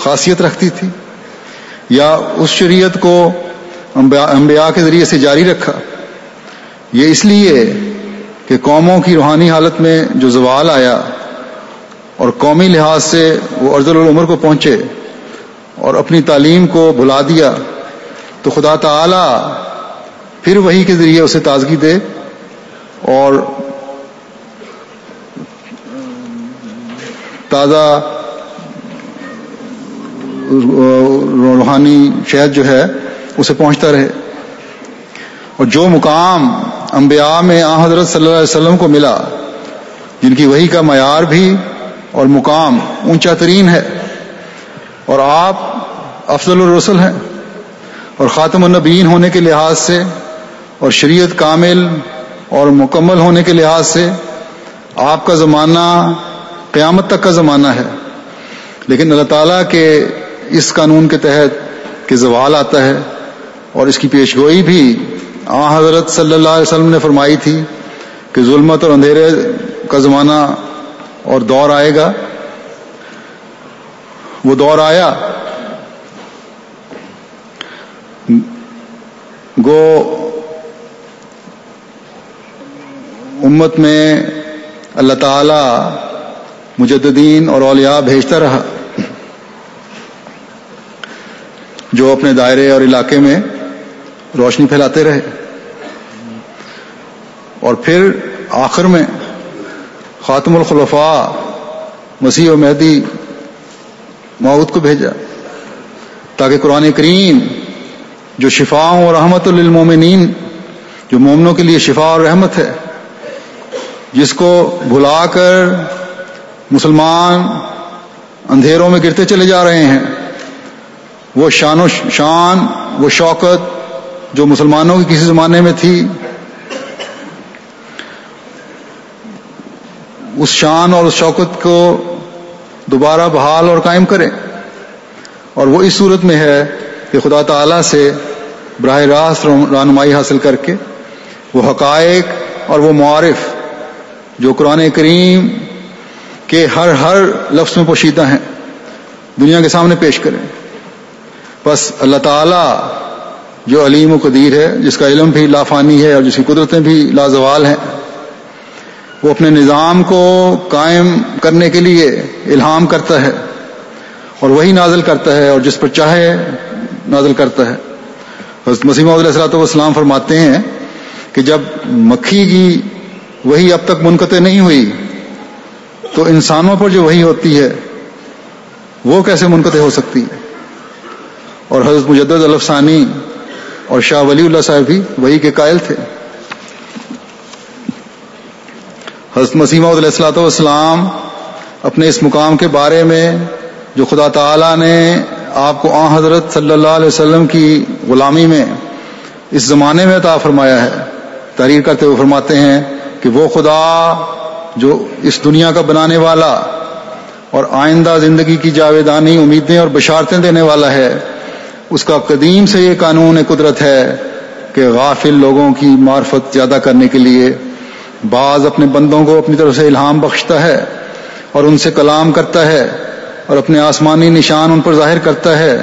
خاصیت رکھتی تھی۔ یا اس شریعت کو انبیاء کے ذریعے سے جاری رکھا۔ یہ اس لیے کہ قوموں کی روحانی حالت میں جو زوال آیا اور قومی لحاظ سے وہ ارض العمر کو پہنچے اور اپنی تعلیم کو بھلا دیا، تو خدا تعالی پھر وہی کے ذریعے اسے تازگی دے اور تازہ روحانی شہد جو ہے، اسے پہنچتا رہے۔ اور جو مقام انبیاء میں آ حضرت صلی اللہ علیہ وسلم کو ملا۔ جن کی وہی کا معیار بھی اور مقام اونچا ترین ہے۔ اور آپ افضل الرسل ہیں۔ اور خاتم النبین ہونے کے لحاظ سے اور شریعت کامل اور مکمل ہونے کے لحاظ سے آپ کا زمانہ قیامت تک کا زمانہ ہے۔ لیکن اللہ تعالیٰ کے اس قانون کے تحت کہ زوال آتا ہے اور اس کی پیشگوئی بھی آ، حضرت صلی اللہ علیہ وسلم نے فرمائی تھی کہ ظلمت اور اندھیرے کا زمانہ اور دور آئے گا۔ وہ دور آیا۔ گو امت میں اللہ تعالی مجددین اور اولیاء بھیجتا رہا۔ جو اپنے دائرے اور علاقے میں روشنی پھیلاتے رہے۔ اور پھر آخر میں خاتم الخلفاء مسیح و مہدی معود کو بھیجا تاکہ قرآن کریم جو شفا اور رحمت للمومنین جو مومنوں کے لیے شفا اور رحمت ہے، جس کو بھلا کر مسلمان اندھیروں میں گرتے چلے جا رہے ہیں، وہ شان و شان، وہ شوکت جو مسلمانوں کی کسی زمانے میں تھی، اس شان اور اس شوکت کو دوبارہ بحال اور قائم کرے۔ اور وہ اس صورت میں ہے کہ خدا تعالی سے براہ راست رہنمائی حاصل کر کے وہ حقائق اور وہ معارف جو قرآن کریم کے ہر ہر لفظ میں پوشیدہ ہیں، دنیا کے سامنے پیش کریں۔ بس اللہ تعالی جو علیم و قدیر ہے، جس کا علم بھی لافانی ہے اور جس کی قدرتیں بھی لازوال ہیں، وہ اپنے نظام کو قائم کرنے کے لیے الہام کرتا ہے اور وہی نازل کرتا ہے اور جس پر چاہے نازل کرتا ہے۔ حضرت مسیم علیہ السلاۃ والسلام فرماتے ہیں کہ جب مکھی کی وہی اب تک منقطع نہیں ہوئی، تو انسانوں پر جو وہی ہوتی ہے، وہ کیسے منقطع ہو سکتی؟ ہے اور حضرت مجدد الفسانی اور شاہ ولی اللہ صاحب بھی وہی کے قائل تھے۔ حضرت مسیمہ علیہ السلاۃ والسلام اپنے اس مقام کے بارے میں جو خدا تعالی نے آپ کو آ حضرت صلی اللہ علیہ وسلم کی غلامی میں اس زمانے میں عطا فرمایا ہے، تحریر کرتے ہوئے فرماتے ہیں کہ وہ خدا جو اس دنیا کا بنانے والا اور آئندہ زندگی کی جاویدانی امیدیں اور بشارتیں دینے والا ہے اس کا قدیم سے یہ قانون قدرت ہے کہ غافل لوگوں کی معرفت زیادہ کرنے کے لیے بعض اپنے بندوں کو اپنی طرف سے الہام بخشتا ہے اور ان سے کلام کرتا ہے اور اپنے آسمانی نشان ان پر ظاہر کرتا ہے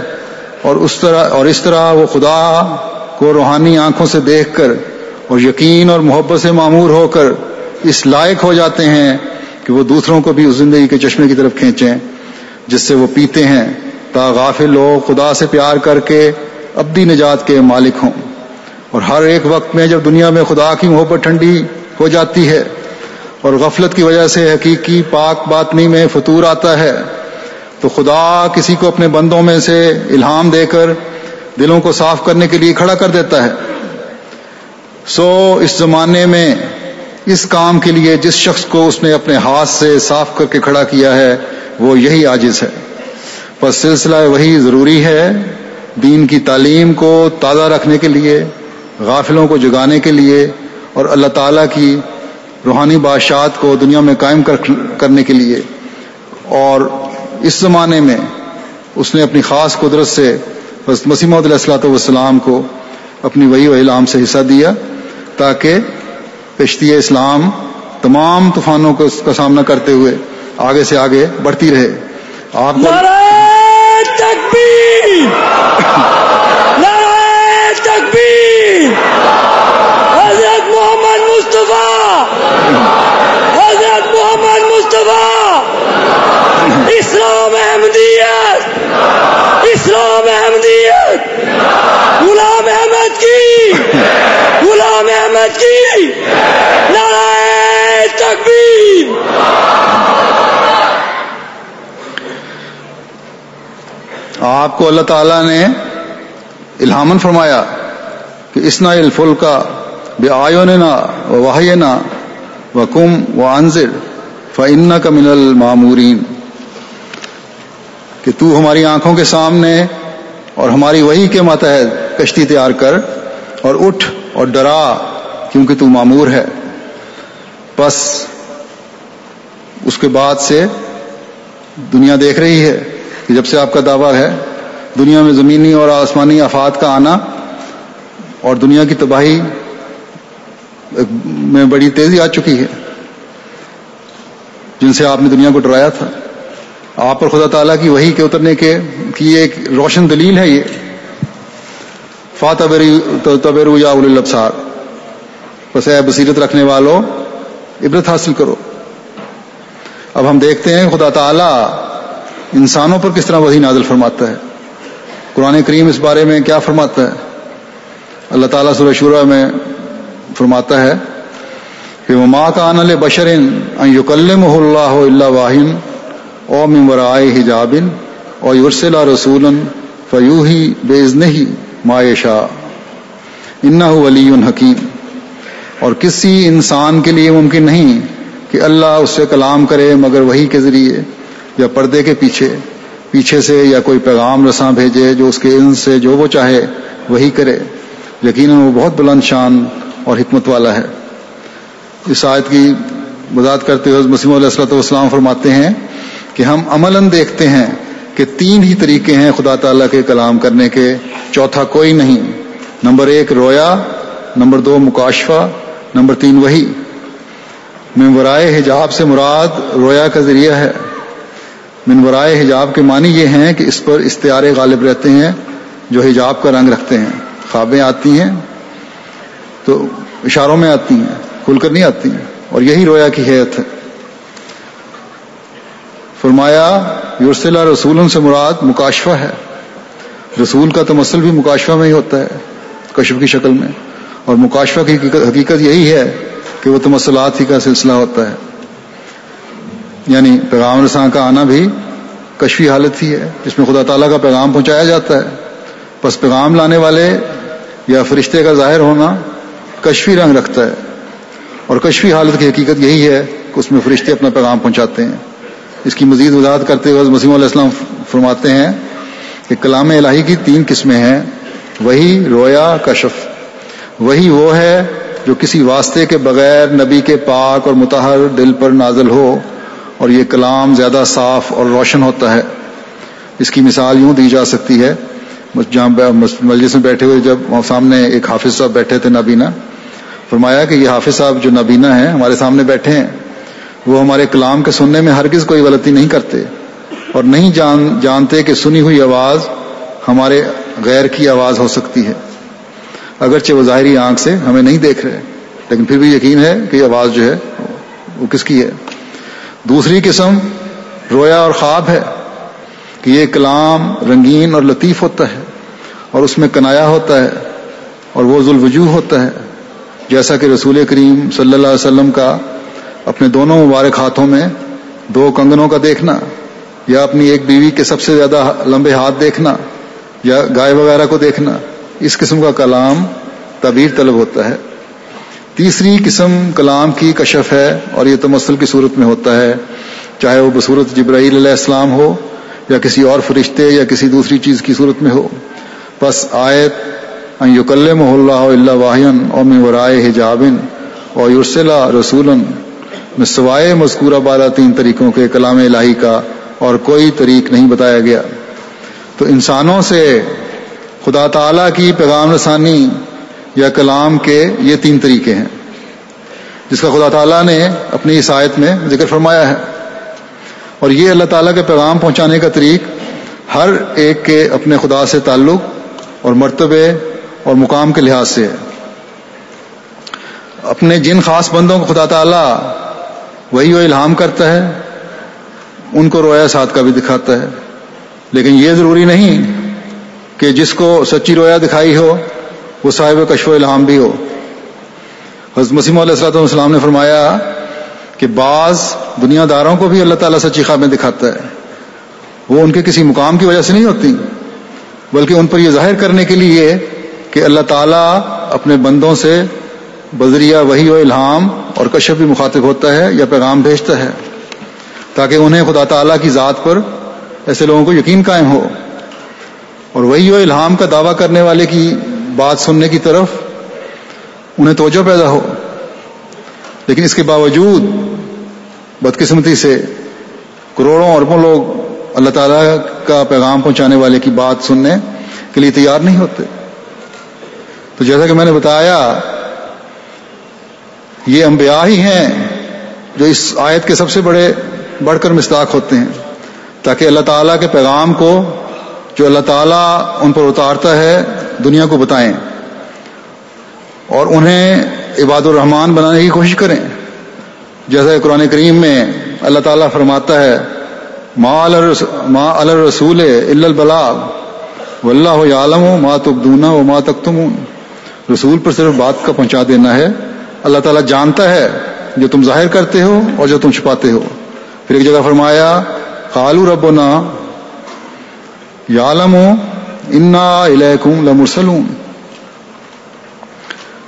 اور اس طرح اور اس طرح وہ خدا کو روحانی آنکھوں سے دیکھ کر اور یقین اور محبت سے معمور ہو کر اس لائق ہو جاتے ہیں کہ وہ دوسروں کو بھی اس زندگی کے چشمے کی طرف کھینچیں جس سے وہ پیتے ہیں تا غافل لوگ خدا سے پیار کر کے ابدی نجات کے مالک ہوں۔ اور ہر ایک وقت میں جب دنیا میں خدا کی محبت ٹھنڈی ہو جاتی ہے اور غفلت کی وجہ سے حقیقی پاک باطنی میں فطور آتا ہے، تو خدا کسی کو اپنے بندوں میں سے الہام دے کر دلوں کو صاف کرنے کے لیے کھڑا کر دیتا ہے۔ سو اس زمانے میں اس کام کے لیے جس شخص کو اس نے اپنے ہاتھ سے صاف کر کے کھڑا کیا ہے، وہ یہی عاجز ہے۔ بس سلسلہ وہی ضروری ہے دین کی تعلیم کو تازہ رکھنے کے لیے، غافلوں کو جگانے کے لیے اور اللہ تعالیٰ کی روحانی بادشاہت کو دنیا میں قائم کرنے کے لیے۔ اور اس زمانے میں اس نے اپنی خاص قدرت سے مسیم علیہ السلاۃ والسلام کو اپنی وہی و علام سے حصہ دیا تاکہ کشتی اسلام تمام طوفانوں کو کا سامنا کرتے ہوئے آگے سے آگے بڑھتی رہے۔ آپ تکبیر! حضرت محمد مصطفیٰ! حضرت محمد مصطفیٰ! اسلام احمدیت! اسلام احمدیت! غلام احمد کی! غلام احمد کی! نعرہ تکبیر! آپ کو اللہ تعالیٰ نے الہامن فرمایا کہ اسنا الفل کا بے آیو نے نا واہ نا و کم و انضر فن کا من المامورین، کہ تو ہماری آنکھوں کے سامنے اور ہماری وہی کے ماتحت کشتی تیار کر اور اٹھ اور ڈرا کیونکہ تو معمور ہے۔ بس اس کے بعد سے دنیا دیکھ رہی ہے۔ کہ جب سے آپ کا دعویٰ ہے، دنیا میں زمینی اور آسمانی آفات کا آنا اور دنیا کی تباہی میں بڑی تیزی آ چکی ہے، جن سے آپ نے دنیا کو ڈرایا تھا۔ آپ پر خدا تعالیٰ کی وہی کے اترنے کے کی ایک روشن دلیل ہے یہ۔ فاتح یا البسار بس اے بصیرت رکھنے والوں عبرت حاصل کرو۔ اب ہم دیکھتے ہیں خدا تعالیٰ انسانوں پر کس طرح وہی نازل فرماتا ہے؟ قرآن کریم اس بارے میں کیا فرماتا ہے؟ اللہ تعالیٰ سورہ شورہ میں فرماتا ہے کہ وہ ماں کا آن بشرن یکلم اللہ اللہ واہن او ممبر آئے حجابن اور یورسلا رسول فیو ہی بیز نہیں مائے شاہ انا ولی حکیم اور کسی انسان کے لیے ممکن نہیں کہ اللہ اس سے کلام کرے مگر وہی کے ذریعے یا پردے کے پیچھے پیچھے سے یا کوئی پیغام رساں بھیجے جو اس کے علم سے جو وہ چاہے، وہی کرے۔ یقیناً وہ بہت بلند شان اور حکمت والا ہے۔ اس آیت کی وضاحت کرتے ہوئے مسیم علیہ السلۃ والسلام فرماتے ہیں کہ ہم عملاً دیکھتے ہیں کہ تین ہی طریقے ہیں خدا تعالیٰ کے کلام کرنے کے۔ چوتھا کوئی نہیں۔ نمبر ایک رویا، نمبر دو مکاشفہ، نمبر تین وہی منورائے حجاب سے مراد رویا کا ذریعہ ہے۔ منورائے حجاب کے معنی یہ ہیں کہ اس پر استعارے غالب رہتے ہیں، جو حجاب کا رنگ رکھتے ہیں۔ خوابیں آتی ہیں تو اشاروں میں آتی ہیں، کھل کر نہیں آتی ہیں۔ اور یہی رویا کی حیت ہے۔ فرمایا یورسلا رسول سے مراد مکاشفہ ہے۔ رسول کا تمسل بھی مکاشفہ میں ہی ہوتا ہے، کشف کی شکل میں۔ اور مکاشفہ کی حقیقت یہی ہے کہ وہ تمسلات ہی کا سلسلہ ہوتا ہے۔ یعنی پیغام رساں کا آنا بھی کشفی حالت ہی ہے، جس میں خدا تعالیٰ کا پیغام پہنچایا جاتا ہے۔ بس پیغام لانے والے یا فرشتے کا ظاہر ہونا کشفی رنگ رکھتا ہے۔ اور کشفی حالت کی حقیقت یہی ہے کہ اس میں فرشتے اپنا پیغام پہنچاتے ہیں۔ اس کی مزید وضاحت کرتے ہوئے مسیم علیہ السلام فرماتے ہیں کہ کلام الہی کی تین قسمیں ہیں، وہی رویا، کشف۔ وہی وہ ہے جو کسی واسطے کے بغیر نبی کے پاک اور متحر دل پر نازل ہو۔ اور یہ کلام زیادہ صاف اور روشن ہوتا ہے۔ اس کی مثال یوں دی جا سکتی ہے جہاں مجلس میں بیٹھے ہوئے جب سامنے ایک حافظ صاحب بیٹھے تھے، نابینا۔ فرمایا کہ یہ حافظ صاحب جو نابینا ہیں، ہمارے سامنے بیٹھے ہیں، وہ ہمارے کلام کے سننے میں ہرگز کوئی غلطی نہیں کرتے اور نہیں جان جانتے کہ سنی ہوئی آواز ہمارے غیر کی آواز ہو سکتی ہے۔ اگرچہ وہ ظاہری آنکھ سے ہمیں نہیں دیکھ رہے، لیکن پھر بھی یقین ہے کہ یہ آواز جو ہے، وہ کس کی ہے؟ دوسری قسم رویا اور خواب ہے کہ یہ کلام رنگین اور لطیف ہوتا ہے اور اس میں کنایا ہوتا ہے اور وہ ذوالوجوہ ہوتا ہے۔ جیسا کہ رسول کریم صلی اللہ علیہ وسلم کا اپنے دونوں مبارک ہاتھوں میں دو کنگنوں کا دیکھنا یا اپنی ایک بیوی کے سب سے زیادہ لمبے ہاتھ دیکھنا یا گائے وغیرہ کو دیکھنا، اس قسم کا کلام تعبیر طلب ہوتا ہے۔ تیسری قسم کلام کی کشف ہے اور یہ تمسل کی صورت میں ہوتا ہے۔ چاہے وہ بصورت جبرائیل علیہ السلام ہو یا کسی اور فرشتے یا کسی دوسری چیز کی صورت میں ہو۔ بس آیت یوکل محلہ اللہ واہن اور میں ورائے حجابن اور یورسلا رسول میں سوائے مذکورہ بالا تین طریقوں کے کلام الہی کا اور کوئی طریق نہیں بتایا گیا۔ تو انسانوں سے خدا تعالی کی پیغام رسانی یا کلام کے یہ تین طریقے ہیں۔ جس کا خدا تعالیٰ نے اپنی اس آیت میں ذکر فرمایا ہے۔ اور یہ اللہ تعالیٰ کے پیغام پہنچانے کا طریق ہر ایک کے اپنے خدا سے تعلق اور مرتبے اور مقام کے لحاظ سے ہے۔ اپنے جن خاص بندوں کو خدا تعالیٰ وہی وہ الہام کرتا ہے، ان کو رویا ساتھ کا بھی دکھاتا ہے۔ لیکن یہ ضروری نہیں کہ جس کو سچی رویا دکھائی ہو وہ صاحب کشف و الہام بھی ہو۔ حضرت مسیم علیہ السلط والسلام نے فرمایا کہ بعض دنیا داروں کو بھی اللہ تعالیٰ سچی خوابیں دکھاتا ہے۔ وہ ان کے کسی مقام کی وجہ سے نہیں ہوتی، بلکہ ان پر یہ ظاہر کرنے کے لیے کہ اللہ تعالیٰ اپنے بندوں سے بذریعہ وہی و الہام اور کشف بھی مخاطب ہوتا ہے یا پیغام بھیجتا ہے، تاکہ انہیں خدا تعالیٰ کی ذات پر ایسے لوگوں کو یقین قائم ہو۔ اور وہی و الہام کا دعویٰ کرنے والے کی بات سننے کی طرف انہیں توجہ پیدا ہو۔ لیکن اس کے باوجود بدقسمتی سے کروڑوں اربوں لوگ اللہ تعالیٰ کا پیغام پہنچانے والے کی بات سننے کے لیے تیار نہیں ہوتے۔ تو جیسا کہ میں نے بتایا، یہ انبیاء ہی ہیں جو اس آیت کے سب سے بڑے، بڑھ کر مستاق ہوتے ہیں۔ تاکہ اللہ تعالیٰ کے پیغام کو جو اللہ تعالیٰ ان پر اتارتا ہے دنیا کو بتائیں اور انہیں عباد الرحمان بنانے کی کوشش کریں۔ جیسا قرآن کریم میں اللہ تعالیٰ فرماتا ہے، ما الرسول البلاغ و اللہ عالم و ماں تبدونا و ماں تختم رسول پر صرف بات کا پہنچا دینا ہے۔ اللہ تعالیٰ جانتا ہے جو تم ظاہر کرتے ہو اور جو تم چھپاتے ہو۔ پھر ایک جگہ فرمایا کالو ربنا یالم انا الیکم لمرسلون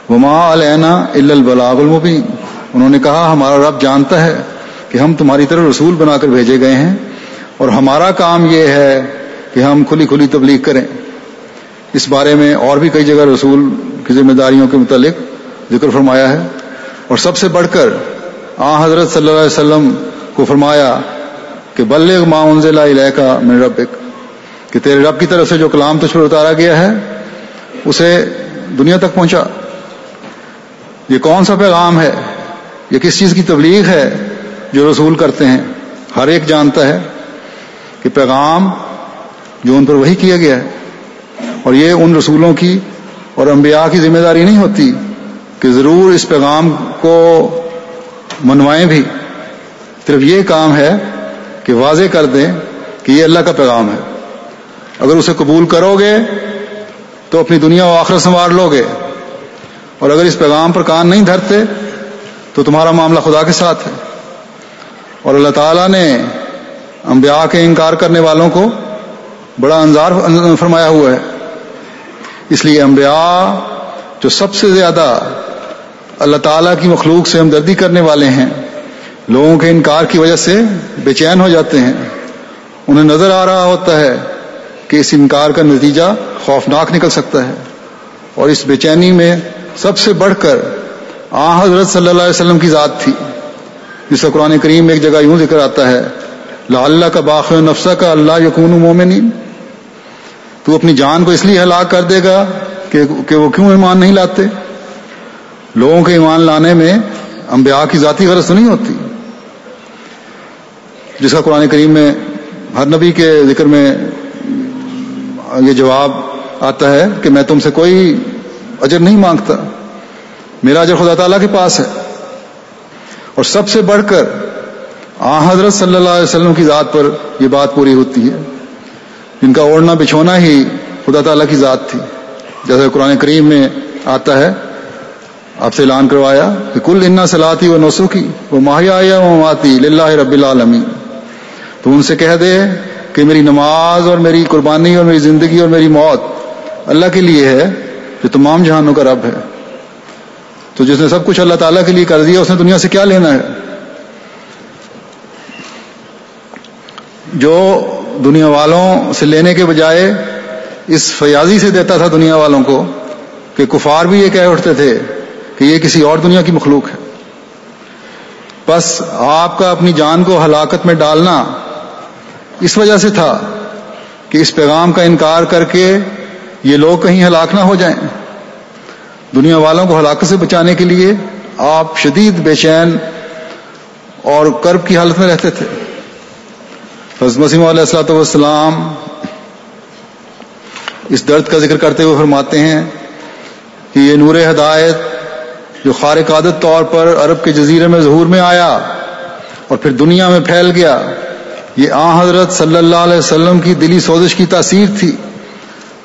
وما علینا الا البلاغ المبین انہوں نے کہا، ہمارا رب جانتا ہے کہ ہم تمہاری طرف رسول بنا کر بھیجے گئے ہیں اور ہمارا کام یہ ہے کہ ہم کھلی کھلی تبلیغ کریں۔ اس بارے میں اور بھی کئی جگہ رسول کی ذمہ داریوں کے متعلق ذکر فرمایا ہے۔ اور سب سے بڑھ کر آ حضرت صلی اللہ علیہ وسلم کو فرمایا کہ، بلغ ما انزل الیک من ربک۔ کہ تیرے رب کی طرف سے جو کلام تجھ پر اتارا گیا ہے، اسے دنیا تک پہنچا۔ یہ کون سا پیغام ہے؟ یہ کس چیز کی تبلیغ ہے جو رسول کرتے ہیں؟ ہر ایک جانتا ہے کہ پیغام جو ان پر وہی کیا گیا ہے، اور یہ ان رسولوں کی اور انبیاء کی ذمہ داری نہیں ہوتی کہ ضرور اس پیغام کو منوائیں بھی۔ صرف یہ کام ہے کہ واضح کر دیں کہ یہ اللہ کا پیغام ہے۔ اگر اسے قبول کرو گے تو اپنی دنیا و آخرت سنوار لو گے اور اگر اس پیغام پر کان نہیں دھرتے تو تمہارا معاملہ خدا کے ساتھ ہے۔ اور اللہ تعالیٰ نے انبیاء کے انکار کرنے والوں کو بڑا انظار فرمایا ہوا ہے۔ اس لیے انبیاء جو سب سے زیادہ اللہ تعالیٰ کی مخلوق سے ہمدردی کرنے والے ہیں، لوگوں کے انکار کی وجہ سے بے چین ہو جاتے ہیں۔ انہیں نظر آ رہا ہوتا ہے کہ اس انکار کا نتیجہ خوفناک نکل سکتا ہے۔ اور اس بے چینی میں سب سے بڑھ کر آ حضرت صلی اللہ علیہ وسلم کی ذات تھی۔ جس کا قرآن کریم میں ایک جگہ یوں ذکر آتا ہے لا اللہ کا باخ نفسہ کا اللہ یقون مومنی تو اپنی جان کو اس لیے ہلاک کر دے گا کہ کہ وہ کیوں ایمان نہیں لاتے؟ لوگوں کے ایمان لانے میں انبیاء کی ذاتی غرض تو نہیں ہوتی۔ جس کا قرآن کریم میں ہر نبی کے ذکر میں یہ جواب آتا ہے کہ میں تم سے کوئی اجر نہیں مانگتا۔ میرا اجر خدا تعالیٰ کے پاس ہے۔ اور سب سے بڑھ کر آ حضرت صلی اللہ علیہ وسلم کی ذات پر یہ بات پوری ہوتی ہے۔ جن کا اوڑھنا بچھونا ہی خدا تعالیٰ کی ذات تھی۔ جیسے قرآن کریم میں آتا ہے، آپ سے اعلان کروایا کہ کل انا سلاتی و نسو کی وہ ماہیا وہ ماتی لاہ رب العالمی تو ان سے کہہ دے کہ میری نماز اور میری قربانی اور میری زندگی اور میری موت اللہ کے لیے ہے، جو تمام جہانوں کا رب ہے۔ تو جس نے سب کچھ اللہ تعالیٰ کے لیے کر دیا، اس نے دنیا سے کیا لینا ہے؟ جو دنیا والوں سے لینے کے بجائے اس فیاضی سے دیتا تھا دنیا والوں کو کہ کفار بھی یہ کہہ اٹھتے تھے کہ یہ کسی اور دنیا کی مخلوق ہے۔ بس آپ کا اپنی جان کو ہلاکت میں ڈالنا اس وجہ سے تھا کہ اس پیغام کا انکار کر کے یہ لوگ کہیں ہلاک نہ ہو جائیں۔ دنیا والوں کو ہلاکت سے بچانے کے لیے آپ شدید بے چین اور کرب کی حالت میں رہتے تھے۔ حضرت مسیم علیہ السلاۃ والسلام اس درد کا ذکر کرتے ہوئے فرماتے ہیں کہ یہ نور ہدایت جو خارق عادت طور پر عرب کے جزیرے میں ظہور میں آیا اور پھر دنیا میں پھیل گیا۔ یہ آ حضرت صلی اللہ علیہ وسلم کی دلی سوزش کی تاثیر تھی۔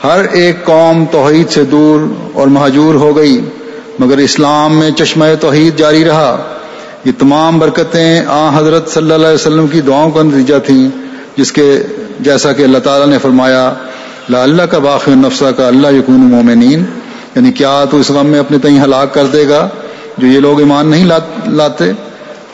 ہر ایک قوم توحید سے دور اور مہجور ہو گئی، مگر اسلام میں چشمہ توحید جاری رہا۔ یہ تمام برکتیں آ حضرت صلی اللہ علیہ وسلم کی دعاؤں کا نتیجہ تھیں، جس کے جیسا کہ اللہ تعالیٰ نے فرمایا، لا اللہ کا باقی نفسہ کا اللہ یقون مومنین۔ یعنی کیا تو اس غم میں اپنے تئیں ہلاک کر دے گا جو یہ لوگ ایمان نہیں لاتے؟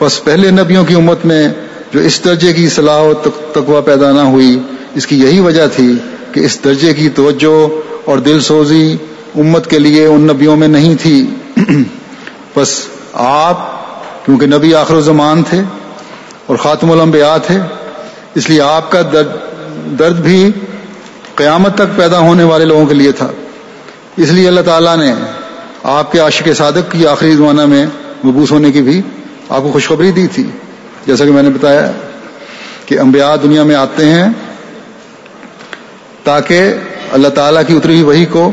بس پہلے نبیوں کی امت میں جو اس درجے کی صلاح و تقوی پیدا نہ ہوئی، اس کی یہی وجہ تھی کہ اس درجے کی توجہ اور دل سوزی امت کے لیے ان نبیوں میں نہیں تھی۔ بس آپ، کیونکہ نبی آخر زمان تھے اور خاتم الانبیاء تھے، اس لیے آپ کا درد درد بھی قیامت تک پیدا ہونے والے لوگوں کے لیے تھا۔ اس لیے اللہ تعالیٰ نے آپ کے عاشق صادق کی آخری زمانہ میں مبوس ہونے کی بھی آپ کو خوشخبری دی تھی۔ جیسا کہ میں نے بتایا کہ انبیاء دنیا میں آتے ہیں تاکہ اللہ تعالیٰ کی اتری وہی کو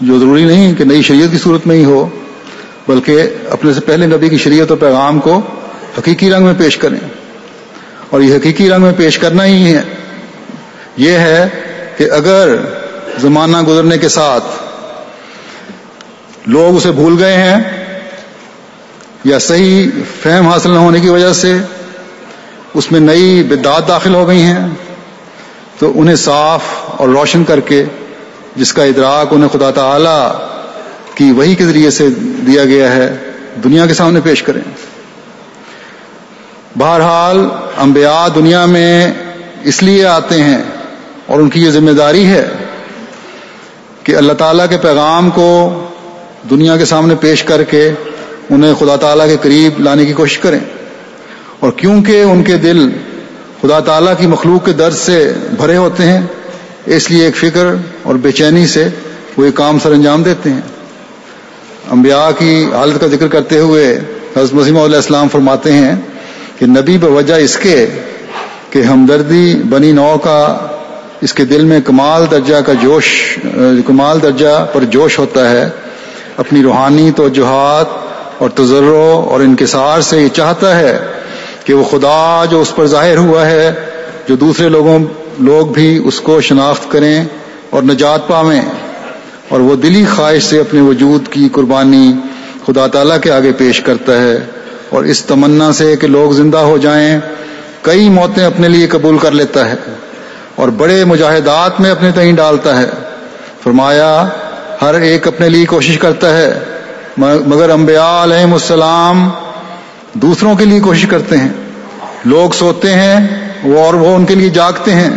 جو ضروری نہیں کہ نئی شریعت کی صورت میں ہی ہو، بلکہ اپنے سے پہلے نبی کی شریعت و پیغام کو حقیقی رنگ میں پیش کریں۔ اور یہ حقیقی رنگ میں پیش کرنا ہی ہے۔ یہ ہے کہ اگر زمانہ گزرنے کے ساتھ لوگ اسے بھول گئے ہیں یا صحیح فہم حاصل نہ ہونے کی وجہ سے اس میں نئی بدعات داخل ہو گئی ہیں، تو انہیں صاف اور روشن کر کے جس کا ادراک انہیں خدا تعالی کی وہی کے ذریعے سے دیا گیا ہے، دنیا کے سامنے پیش کریں۔ بہرحال انبیاء دنیا میں اس لیے آتے ہیں اور ان کی یہ ذمہ داری ہے کہ اللہ تعالیٰ کے پیغام کو دنیا کے سامنے پیش کر کے انہیں خدا تعالیٰ کے قریب لانے کی کوشش کریں۔ اور کیونکہ ان کے دل خدا تعالیٰ کی مخلوق کے درد سے بھرے ہوتے ہیں، اس لیے ایک فکر اور بے چینی سے وہ یہ کام سر انجام دیتے ہیں۔ انبیاء کی حالت کا ذکر کرتے ہوئے حضرت مسیم علیہ السلام فرماتے ہیں کہ نبی بوجہ اس کے کہ ہمدردی بنی نو کا اس کے دل میں کمال درجہ کا جوش، کمال درجہ پر جوش ہوتا ہے۔ اپنی روحانی توجہات اور تجرو اور انکسار سے یہ چاہتا ہے کہ وہ خدا جو اس پر ظاہر ہوا ہے، جو دوسرے لوگوں لوگ بھی اس کو شناخت کریں اور نجات پاویں اور وہ دلی خواہش سے اپنے وجود کی قربانی خدا تعالیٰ کے آگے پیش کرتا ہے اور اس تمنا سے کہ لوگ زندہ ہو جائیں، کئی موتیں اپنے لیے قبول کر لیتا ہے اور بڑے مجاہدات میں اپنے تئیں ڈالتا ہے۔ فرمایا، ہر ایک اپنے لیے کوشش کرتا ہے۔ مگر انبیاء علیہ السلام دوسروں کے لیے کوشش کرتے ہیں۔ لوگ سوتے ہیں، وہ اور وہ ان کے لیے جاگتے ہیں،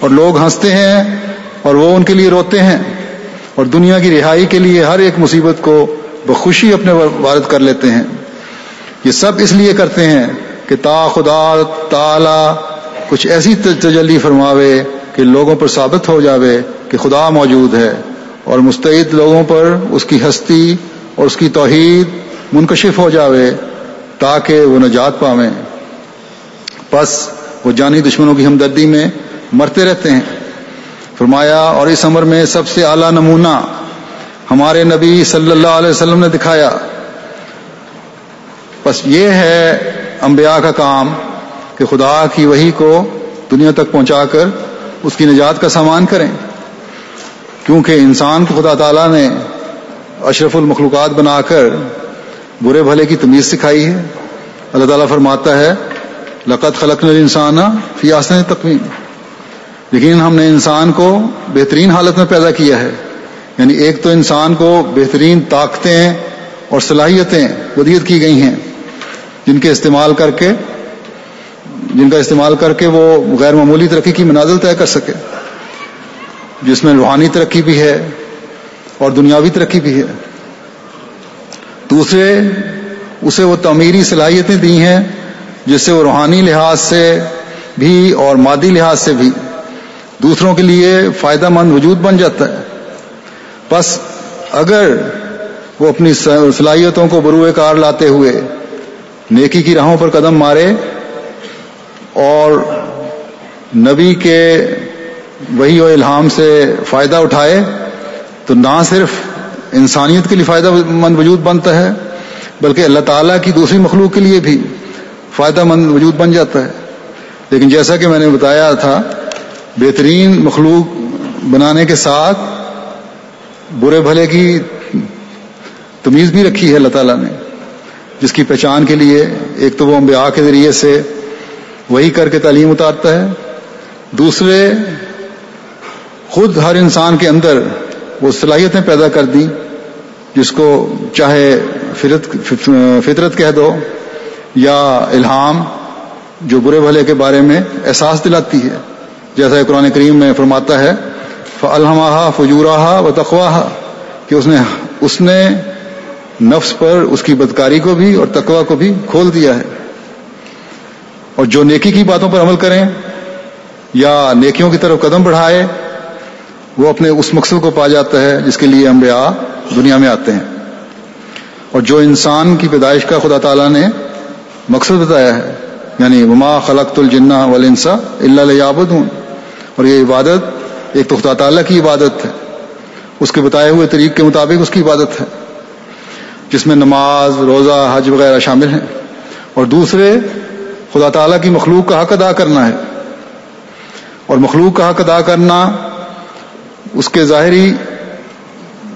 اور لوگ ہنستے ہیں، اور وہ ان کے لیے روتے ہیں۔ اور دنیا کی رہائی کے لیے ہر ایک مصیبت کو بخوشی اپنے وارد کر لیتے ہیں۔ یہ سب اس لیے کرتے ہیں کہ تا خدا تعالی کچھ ایسی تجلی فرماوے کہ لوگوں پر ثابت ہو جاوے کہ خدا موجود ہے اور مستعد لوگوں پر اس کی ہستی اور اس کی توحید منکشف ہو جاوے تاکہ وہ نجات پاویں۔ پس وہ جانی دشمنوں کی ہمدردی میں مرتے رہتے ہیں۔ فرمایا، اور اس عمر میں سب سے اعلیٰ نمونہ ہمارے نبی صلی اللہ علیہ وسلم نے دکھایا۔ بس یہ ہے انبیاء کا کام کہ خدا کی وہی کو دنیا تک پہنچا کر اس کی نجات کا سامان کریں۔ کیونکہ انسان کو خدا تعالیٰ نے اشرف المخلوقات بنا کر برے بھلے کی تمیز سکھائی ہے۔ اللہ تعالیٰ فرماتا ہے لقت خلق انسان فی آسن تقویم۔ لیکن ہم نے انسان کو بہترین حالت میں پیدا کیا ہے۔ یعنی ایک تو انسان کو بہترین طاقتیں اور صلاحیتیں ودیت کی گئی ہیں۔ جن کے استعمال کر کے، جن کا استعمال کر کے وہ غیر معمولی ترقی کی منازل طے کر سکے۔ جس میں روحانی ترقی بھی ہے اور دنیاوی ترقی بھی ہے۔ دوسرے، اسے وہ تعمیری صلاحیتیں دی ہیں جس سے وہ روحانی لحاظ سے بھی اور مادی لحاظ سے بھی دوسروں کے لیے فائدہ مند وجود بن جاتا ہے۔ بس اگر وہ اپنی صلاحیتوں کو بروئے کار لاتے ہوئے نیکی کی راہوں پر قدم مارے اور نبی کے وہی و الہام سے فائدہ اٹھائے تو نہ صرف انسانیت کے لیے فائدہ مند وجود بنتا ہے، بلکہ اللہ تعالیٰ کی دوسری مخلوق کے لیے بھی فائدہ مند وجود بن جاتا ہے۔ لیکن جیسا کہ میں نے بتایا تھا، بہترین مخلوق بنانے کے ساتھ برے بھلے کی تمیز بھی رکھی ہے اللہ تعالیٰ نے، جس کی پہچان کے لیے ایک تو وہ انبیاء کے ذریعے سے وہی کر کے تعلیم اتارتا ہے، دوسرے خود ہر انسان کے اندر وہ صلاحیتیں پیدا کر دیں، جس کو چاہے فطرت فطرت کہہ دو یا الہام، جو برے بھلے کے بارے میں احساس دلاتی ہے۔ جیسا قرآن کریم میں فرماتا ہے فلحمہ فجورہ و تخواہ کہ اس نے اس نے نفس پر اس کی بدکاری کو بھی اور تقوا کو بھی کھول دیا ہے۔ اور جو نیکی کی باتوں پر عمل کریں یا نیکیوں کی طرف قدم بڑھائے وہ اپنے اس مقصد کو پا جاتا ہے جس کے لیے انبیاء دنیا میں آتے ہیں۔ اور جو انسان کی پیدائش کا خدا تعالیٰ نے مقصد بتایا ہے یعنی وما خلق الجنا ولنسا اللہ یابد ہوں اور یہ عبادت، ایک تو خدا تعالیٰ کی عبادت ہے، اس کے بتائے ہوئے طریق کے مطابق اس کی عبادت ہے، جس میں نماز، روزہ، حج وغیرہ شامل ہیں۔ اور دوسرے، خدا تعالیٰ کی مخلوق کا حق ادا کرنا ہے۔ اور مخلوق کا حق ادا کرنا اس کے ظاہری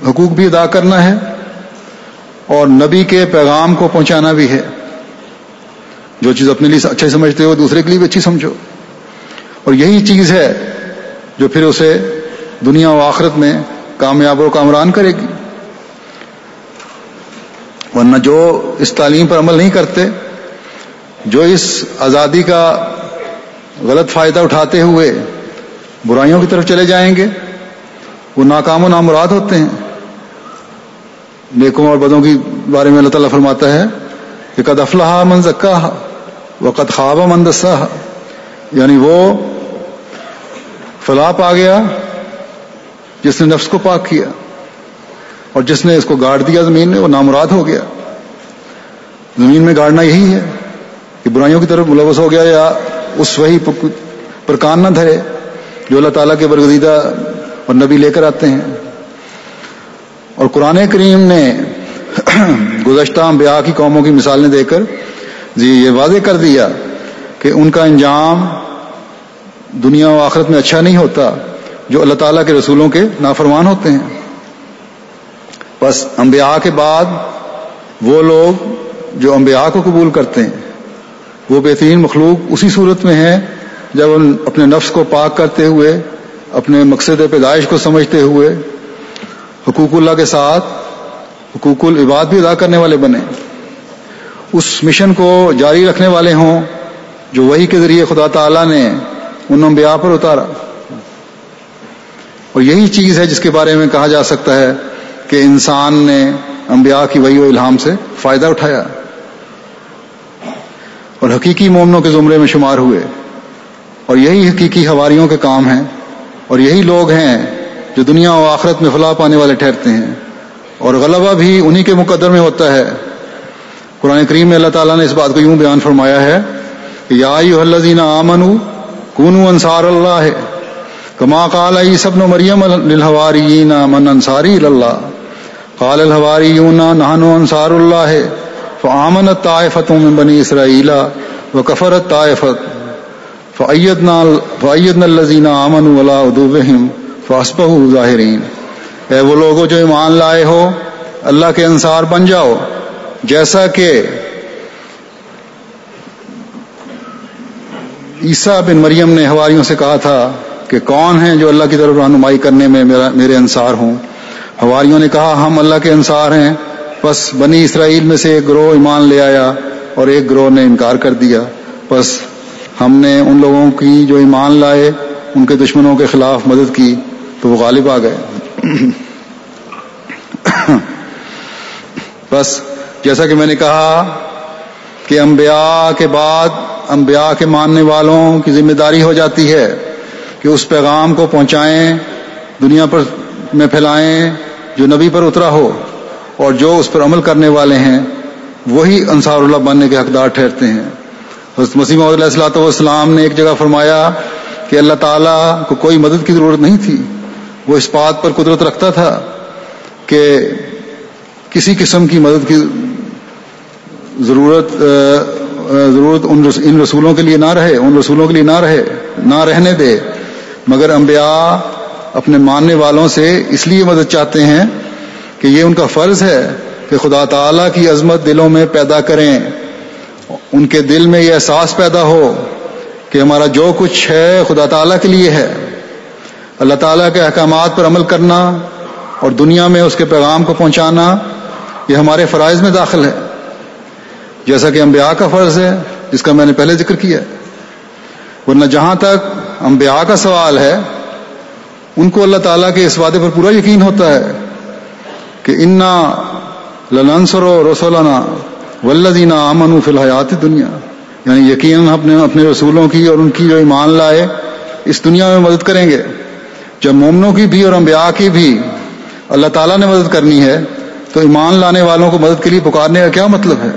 حقوق بھی ادا کرنا ہے اور نبی کے پیغام کو پہنچانا بھی ہے۔ جو چیز اپنے لیے اچھے سمجھتے ہو، دوسرے کے لیے بھی اچھی سمجھو۔ اور یہی چیز ہے جو پھر اسے دنیا و آخرت میں کامیاب و کامران کرے گی۔ ورنہ جو اس تعلیم پر عمل نہیں کرتے، جو اس آزادی کا غلط فائدہ اٹھاتے ہوئے برائیوں کی طرف چلے جائیں گے وہ ناکام و نامراد ہوتے ہیں۔ نیکوں اور بدوں کے بارے میں اللہ تعالیٰ فرماتا ہے کہ قد افلاح من زکا و قد خواب من دسا یعنی وہ فلاح پا گیا جس نے نفس کو پاک کیا اور جس نے اس کو گاڑ دیا زمین میں، وہ نامراد ہو گیا۔ زمین میں گاڑنا یہی ہے کہ برائیوں کی طرف ملوث ہو گیا یا اس وہی پر کان نہ دھرے جو اللہ تعالیٰ کے برگزیدہ اور نبی لے کر آتے ہیں۔ اور قرآن کریم نے گزشتہ بیاہ کی قوموں کی مثالیں دے کر جی یہ واضح کر دیا کہ ان کا انجام دنیا و آخرت میں اچھا نہیں ہوتا، جو اللہ تعالیٰ کے رسولوں کے نافرمان ہوتے ہیں۔ بس انبیاء کے بعد وہ لوگ جو انبیاء کو قبول کرتے ہیں، وہ بہترین مخلوق اسی صورت میں ہے جب ان اپنے نفس کو پاک کرتے ہوئے اپنے مقصد پیدائش کو سمجھتے ہوئے حقوق اللہ کے ساتھ حقوق العباد بھی ادا کرنے والے بنے۔ اس مشن کو جاری رکھنے والے ہوں جو وہی کے ذریعے خدا تعالی نے ان انبیاء پر اتارا۔ اور یہی چیز ہے جس کے بارے میں کہا جا سکتا ہے کہ انسان نے انبیاء کی وہی و الہام سے فائدہ اٹھایا۔ اور حقیقی مومنوں کے زمرے میں شمار ہوئے۔ اور یہی حقیقی ہواریوں کے کام ہیں۔ اور یہی لوگ ہیں جو دنیا و آخرت میں فلاح پانے والے ٹھہرتے ہیں۔ اور غلبہ بھی انہی کے مقدر میں ہوتا ہے۔ قرآن کریم میں اللہ تعالیٰ نے اس بات کو یوں بیان فرمایا ہے کہ یا الذین آمنو کونو انصار اللہ۔ ہے کما قال سب نو مریم للحواریین من انصاری اللہ۔ قال الحواریون نحنو انصار اللہ۔ فآمنت طائفت من بنی اسرائیل وکفرت طائفت فعیدنا الزین امن ولا ادوبہم فاسبہ ظاہرین اے وہ لوگوں جو ایمان لائے ہو، اللہ کے انصار بن جاؤ۔ جیسا کہ عیسیٰ بن مریم نے ہواریوں سے کہا تھا کہ کون ہیں جو اللہ کی طرف رہنمائی کرنے میں میرا میرے انصار ہوں۔ ہواریوں نے کہا، ہم اللہ کے انصار ہیں۔ بس بنی اسرائیل میں سے ایک گروہ ایمان لے آیا اور ایک گروہ نے انکار کر دیا۔ بس ہم نے ان لوگوں کی جو ایمان لائے، ان کے دشمنوں کے خلاف مدد کی، تو وہ غالب آ گئے۔ بس، جیسا کہ میں نے کہا کہ انبیاء کے بعد انبیاء کے ماننے والوں کی ذمہ داری ہو جاتی ہے کہ اس پیغام کو پہنچائیں، دنیا پر میں پھیلائیں، جو نبی پر اترا ہو، اور جو اس پر عمل کرنے والے ہیں، وہی انصار اللہ بننے کے حقدار ٹھہرتے ہیں۔ حضرت مسیم علیہ السلاۃ والسلام نے ایک جگہ فرمایا کہ اللہ تعالیٰ کو کوئی مدد کی ضرورت نہیں تھی۔ وہ اس بات پر قدرت رکھتا تھا کہ کسی قسم کی مدد کی ضرورت ضرورت ان رسولوں کے لیے نہ رہے، ان رسولوں کے لیے نہ رہے، نہ رہنے دے۔ مگر انبیاء اپنے ماننے والوں سے اس لیے مدد چاہتے ہیں کہ یہ ان کا فرض ہے کہ خدا تعالیٰ کی عظمت دلوں میں پیدا کریں۔ ان کے دل میں یہ احساس پیدا ہو کہ ہمارا جو کچھ ہے خدا تعالیٰ کے لیے ہے۔ اللہ تعالیٰ کے احکامات پر عمل کرنا اور دنیا میں اس کے پیغام کو پہنچانا، یہ ہمارے فرائض میں داخل ہے۔ جیسا کہ انبیاء کا فرض ہے، جس کا میں نے پہلے ذکر کیا ورنہ جہاں تک انبیاء کا سوال ہے، ان کو اللہ تعالیٰ کے اس وعدے پر پورا یقین ہوتا ہے کہ انا لنسر و رسولنا ولدینہ امن فی الحیات دنیا۔ یعنی یقیناً اپنے اپنے رسولوں کی اور ان کی جو ایمان لائے، اس دنیا میں مدد کریں گے۔ جب مومنوں کی بھی اور انبیاء کی بھی اللہ تعالیٰ نے مدد کرنی ہے، تو ایمان لانے والوں کو مدد کے لیے پکارنے کا کیا مطلب ہے؟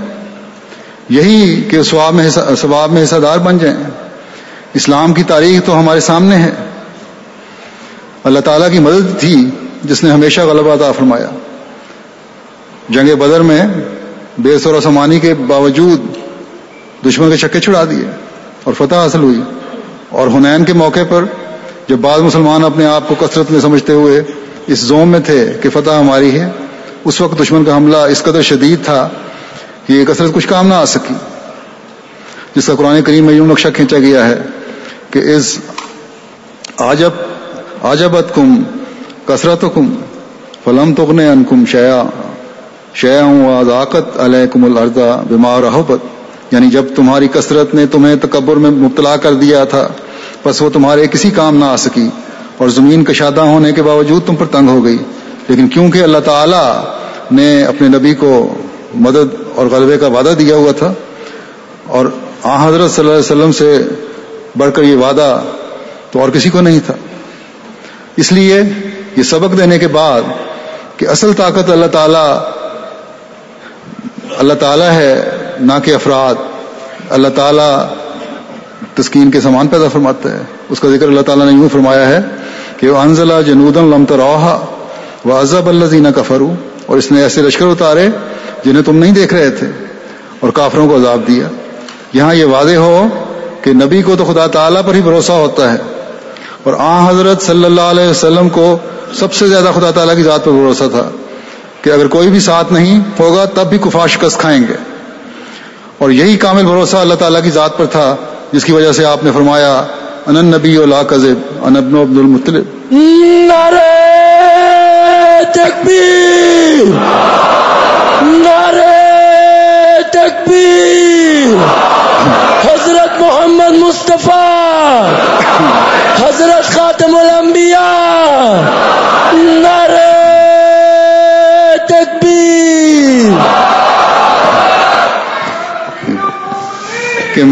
یہی کہ سواب میں ثواب میں حصہ دار بن جائیں۔ اسلام کی تاریخ تو ہمارے سامنے ہے۔ اللہ تعالیٰ کی مدد تھی، جس نے ہمیشہ غلبہ عطا فرمایا۔ جنگ بدر میں بے سور و سمانی کے باوجود دشمن کے چکے چھڑا دیے اور فتح حاصل ہوئی۔ اور ہنین کے موقع پر جب بعض مسلمان اپنے آپ کو کثرت میں سمجھتے ہوئے اس زوم میں تھے کہ فتح ہماری ہے، اس وقت دشمن کا حملہ اس قدر شدید تھا کہ یہ کثرت کچھ کام نہ آ سکی۔ جس کا قرآن کریم میں یوں نقشہ کھینچا گیا ہے کہ اس آجب آجبت کم کثرت کم فلم تغن ان کم شیا شیا ذاقت علیکم الرضا بیمار احبت یعنی جب تمہاری کثرت نے تمہیں تکبر میں مبتلا کر دیا تھا بس وہ تمہارے کسی کام نہ آ سکی اور زمین کشادہ ہونے کے باوجود تم پر تنگ ہو گئی۔ لیکن کیونکہ اللہ تعالی نے اپنے نبی کو مدد اور غلبے کا وعدہ دیا ہوا تھا، اور آ حضرت صلی اللہ علیہ وسلم سے بڑھ کر یہ وعدہ تو اور کسی کو نہیں تھا۔ اس لیے یہ سبق دینے کے بعد کہ اصل طاقت اللہ تعالی اللہ تعالیٰ ہے نہ کہ افراد۔ اللہ تعالیٰ تسکین کے سامان پیدا فرماتا ہے۔ اس کا ذکر اللہ تعالیٰ نے یوں فرمایا ہے کہ وہ انزلہ جنود لم تروہا و عزب اللہ زینہ کفرو اور اس نے ایسے لشکر اتارے جنہیں تم نہیں دیکھ رہے تھے اور کافروں کو عذاب دیا۔ یہاں یہ واضح ہو کہ نبی کو تو خدا تعالیٰ پر ہی بھروسہ ہوتا ہے۔ اور آ حضرت صلی اللہ علیہ وسلم کو سب سے زیادہ خدا تعالیٰ کی ذات پر بھروسہ تھا۔ کہ اگر کوئی بھی ساتھ نہیں ہوگا تب بھی کفا شکست کھائیں گے۔ اور یہی کامل بھروسہ اللہ تعالیٰ کی ذات پر تھا، جس کی وجہ سے آپ نے فرمایا ان نبی لا کذب انبن عبد المطلب۔ نعرہ تکبیر۔ نعرہ تکبیر۔ حضرت محمد مصطفیٰ۔ حضرت خاتم الانبیاء۔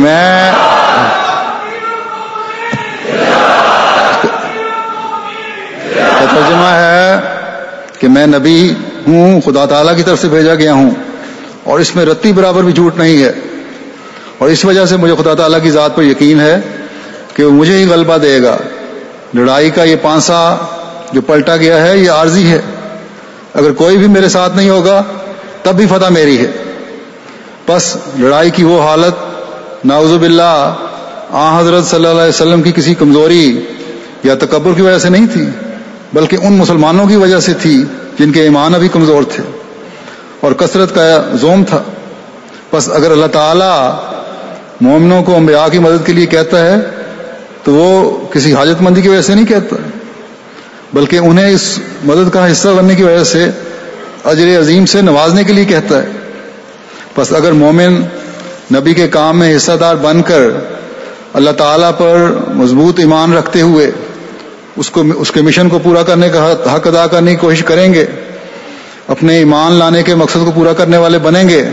میں ترجمہ ہے کہ میں نبی ہوں، خدا تعالیٰ کی طرف سے بھیجا گیا ہوں، اور اس میں رتی برابر بھی جھوٹ نہیں ہے۔ اور اس وجہ سے مجھے خدا تعالیٰ کی ذات پر یقین ہے کہ وہ مجھے ہی غلبہ دے گا۔ لڑائی کا یہ پانسا جو پلٹا گیا ہے، یہ عارضی ہے۔ اگر کوئی بھی میرے ساتھ نہیں ہوگا، تب بھی فتح میری ہے۔ بس لڑائی کی وہ حالت ناوز باللہ آ حضرت صلی اللہ علیہ وسلم کی کسی کمزوری یا تکبر کی وجہ سے نہیں تھی، بلکہ ان مسلمانوں کی وجہ سے تھی جن کے ایمان ابھی کمزور تھے۔ اور کثرت کا زوم تھا۔ بس اگر اللہ تعالی مومنوں کو انبیاء کی مدد کے لیے کہتا ہے، تو وہ کسی حاجت مندی کی وجہ سے نہیں کہتا، بلکہ انہیں اس مدد کا حصہ بننے کی وجہ سے اجر عظیم سے نوازنے کے لیے کہتا ہے۔ بس اگر مومن نبی کے کام میں حصہ دار بن کر اللہ تعالیٰ پر مضبوط ایمان رکھتے ہوئے اس کو اس کے مشن کو پورا کرنے کا حق ادا کرنے کی کوشش کریں گے، اپنے ایمان لانے کے مقصد کو پورا کرنے والے بنیں گے،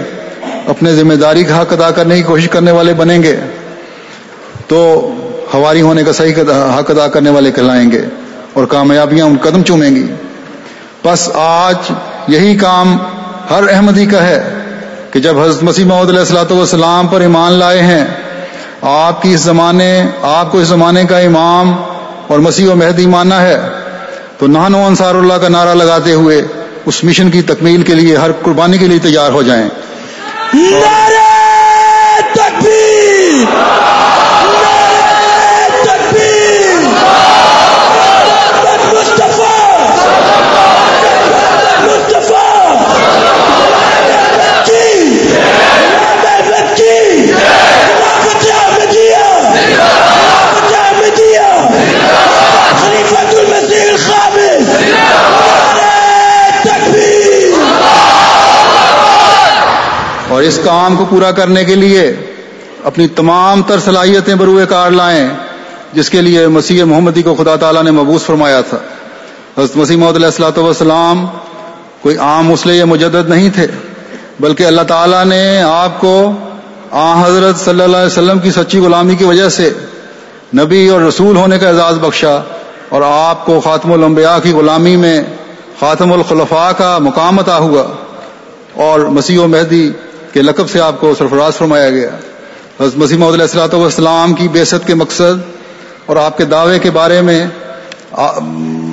اپنے ذمہ داری کا حق ادا کرنے کی کوشش کرنے والے بنیں گے، تو ہواری ہونے کا صحیح حق ادا کرنے والے کہلائیں گے اور کامیابیاں ان قدم چومیں گی۔ بس آج یہی کام ہر احمدی کا ہے۔ کہ جب حضرت مسیح محمد علیہ السلاۃ والسلام پر ایمان لائے ہیں، آپ کی اس زمانے، آپ کو اس زمانے کا امام اور مسیح و مہدی ماننا ہے۔ تو نہانو انصار اللہ کا نعرہ لگاتے ہوئے اس مشن کی تکمیل کے لیے، ہر قربانی کے لیے تیار ہو جائیں۔ نعرہ تکبیر نعرہ تکبیر محمد مصطفیٰ مصطفیٰ کی محمد کی خلافت احمدیہ خلافت احمدیہ خلیفۃ المسیح الخامس نعرہ تکبیر اور اس کام کو پورا کرنے کے لیے اپنی تمام تر صلاحیتیں بروئے کار لائیں، جس کے لیے مسیح محمدی کو خدا تعالیٰ نے مبوس فرمایا تھا۔ حضرت مسیح محمد علیہ السلاۃ والسلام کوئی عام مسئلے یا مجدد نہیں تھے، بلکہ اللہ تعالیٰ نے آپ کو آ حضرت صلی اللہ علیہ وسلم کی سچی غلامی کی وجہ سے نبی اور رسول ہونے کا اعزاز بخشا اور آپ کو خاتم الانبیاء کی غلامی میں خاتم الخلفاء کا مقام عطا ہوا اور مسیح و مہدی کے لقب سے آپ کو سرفراز فرمایا گیا۔ حضرت مسیح محمد علیہ السلاۃ والسلام کی بیست کے مقصد اور آپ کے دعوے کے بارے میں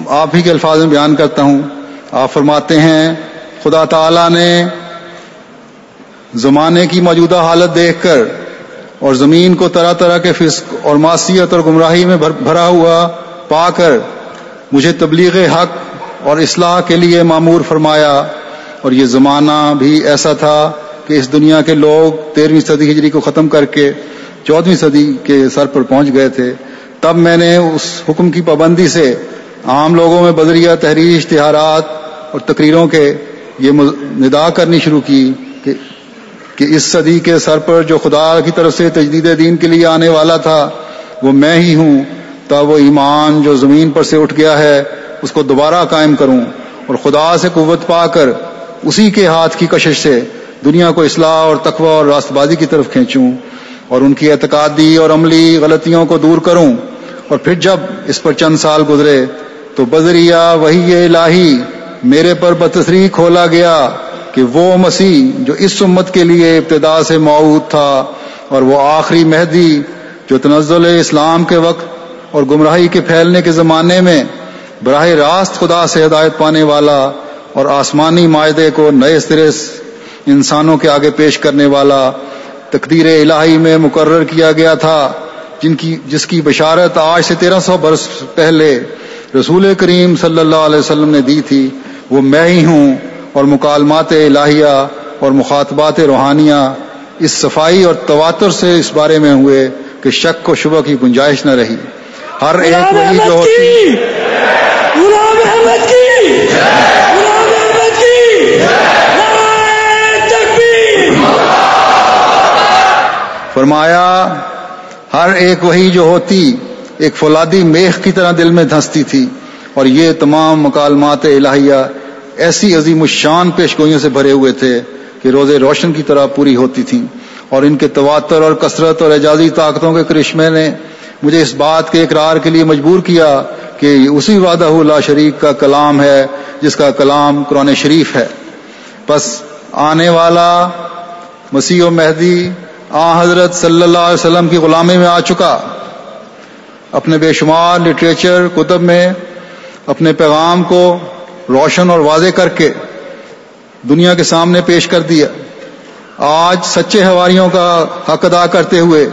آپ ہی کے الفاظ میں بیان کرتا ہوں۔ آپ فرماتے ہیں، خدا تعالی نے زمانے کی موجودہ حالت دیکھ کر اور زمین کو طرح طرح کے فسق اور معصیت اور گمراہی میں بھرا ہوا پا کر مجھے تبلیغ حق اور اصلاح کے لیے معمور فرمایا۔ اور یہ زمانہ بھی ایسا تھا کہ اس دنیا کے لوگ تیرہویں صدی ہجری کو ختم کر کے چودہویں صدی کے سر پر پہنچ گئے تھے، تب میں نے اس حکم کی پابندی سے عام لوگوں میں بدریہ تحریر اشتہارات اور تقریروں کے یہ ندا کرنی شروع کی کہ کہ اس صدی کے سر پر جو خدا کی طرف سے تجدید دین کے لیے آنے والا تھا، وہ میں ہی ہوں تب وہ ایمان جو زمین پر سے اٹھ گیا ہے، اس کو دوبارہ قائم کروں اور خدا سے قوت پا کر اسی کے ہاتھ کی کشش سے دنیا کو اصلاح اور تقوی اور راست بازی کی طرف کھینچوں اور ان کی اعتقادی اور عملی غلطیوں کو دور کروں اور پھر جب اس پر چند سال گزرے تو بذریعہ وہی الہی میرے پر بتصری کھولا گیا کہ وہ مسیح جو اس امت کے لیے ابتدا سے معود تھا اور وہ آخری مہدی جو تنزل اسلام کے وقت اور گمراہی کے پھیلنے کے زمانے میں براہ راست خدا سے ہدایت پانے والا اور آسمانی معاہدے کو نئے سرے انسانوں کے آگے پیش کرنے والا تقدیر الہی میں مقرر کیا گیا تھا، جن کی جس کی بشارت آج سے تیرہ سو برس پہلے رسول کریم صلی اللہ علیہ وسلم نے دی تھی۔ وہ میں ہی ہوں اور مکالمات الہیہ اور مخاطبات روحانیہ اس صفائی اور تواتر سے اس بارے میں ہوئے کہ شک و شبہ کی گنجائش نہ رہی۔ ہر ایک وہی جو ہوتی کی غلام احمد کی غلام احمد کی نعرہ تکبیر فرمایا، ہر ایک وہی جو ہوتی، ایک فولادی میخ کی طرح دل میں دھنستی تھی۔ اور یہ تمام مکالمات الہیہ ایسی عظیم الشان پیشگوئیوں سے بھرے ہوئے تھے کہ روزے روشن کی طرح پوری ہوتی تھیں۔ اور ان کے تواتر اور کثرت اور اعجازی طاقتوں کے کرشمے نے مجھے اس بات کے اقرار کے لیے مجبور کیا کہ یہ اسی وعدہ لا شریک کا کلام ہے، جس کا کلام قرآن شریف ہے۔ بس آنے والا مسیح و مہدی آ حضرت صلی اللہ علیہ وسلم کی غلامی میں آ چکا۔ اپنے بے شمار لٹریچر کتب میں اپنے پیغام کو روشن اور واضح کر کے دنیا کے سامنے پیش کر دیا۔ آج سچے ہواریوں کا حق ادا کرتے ہوئے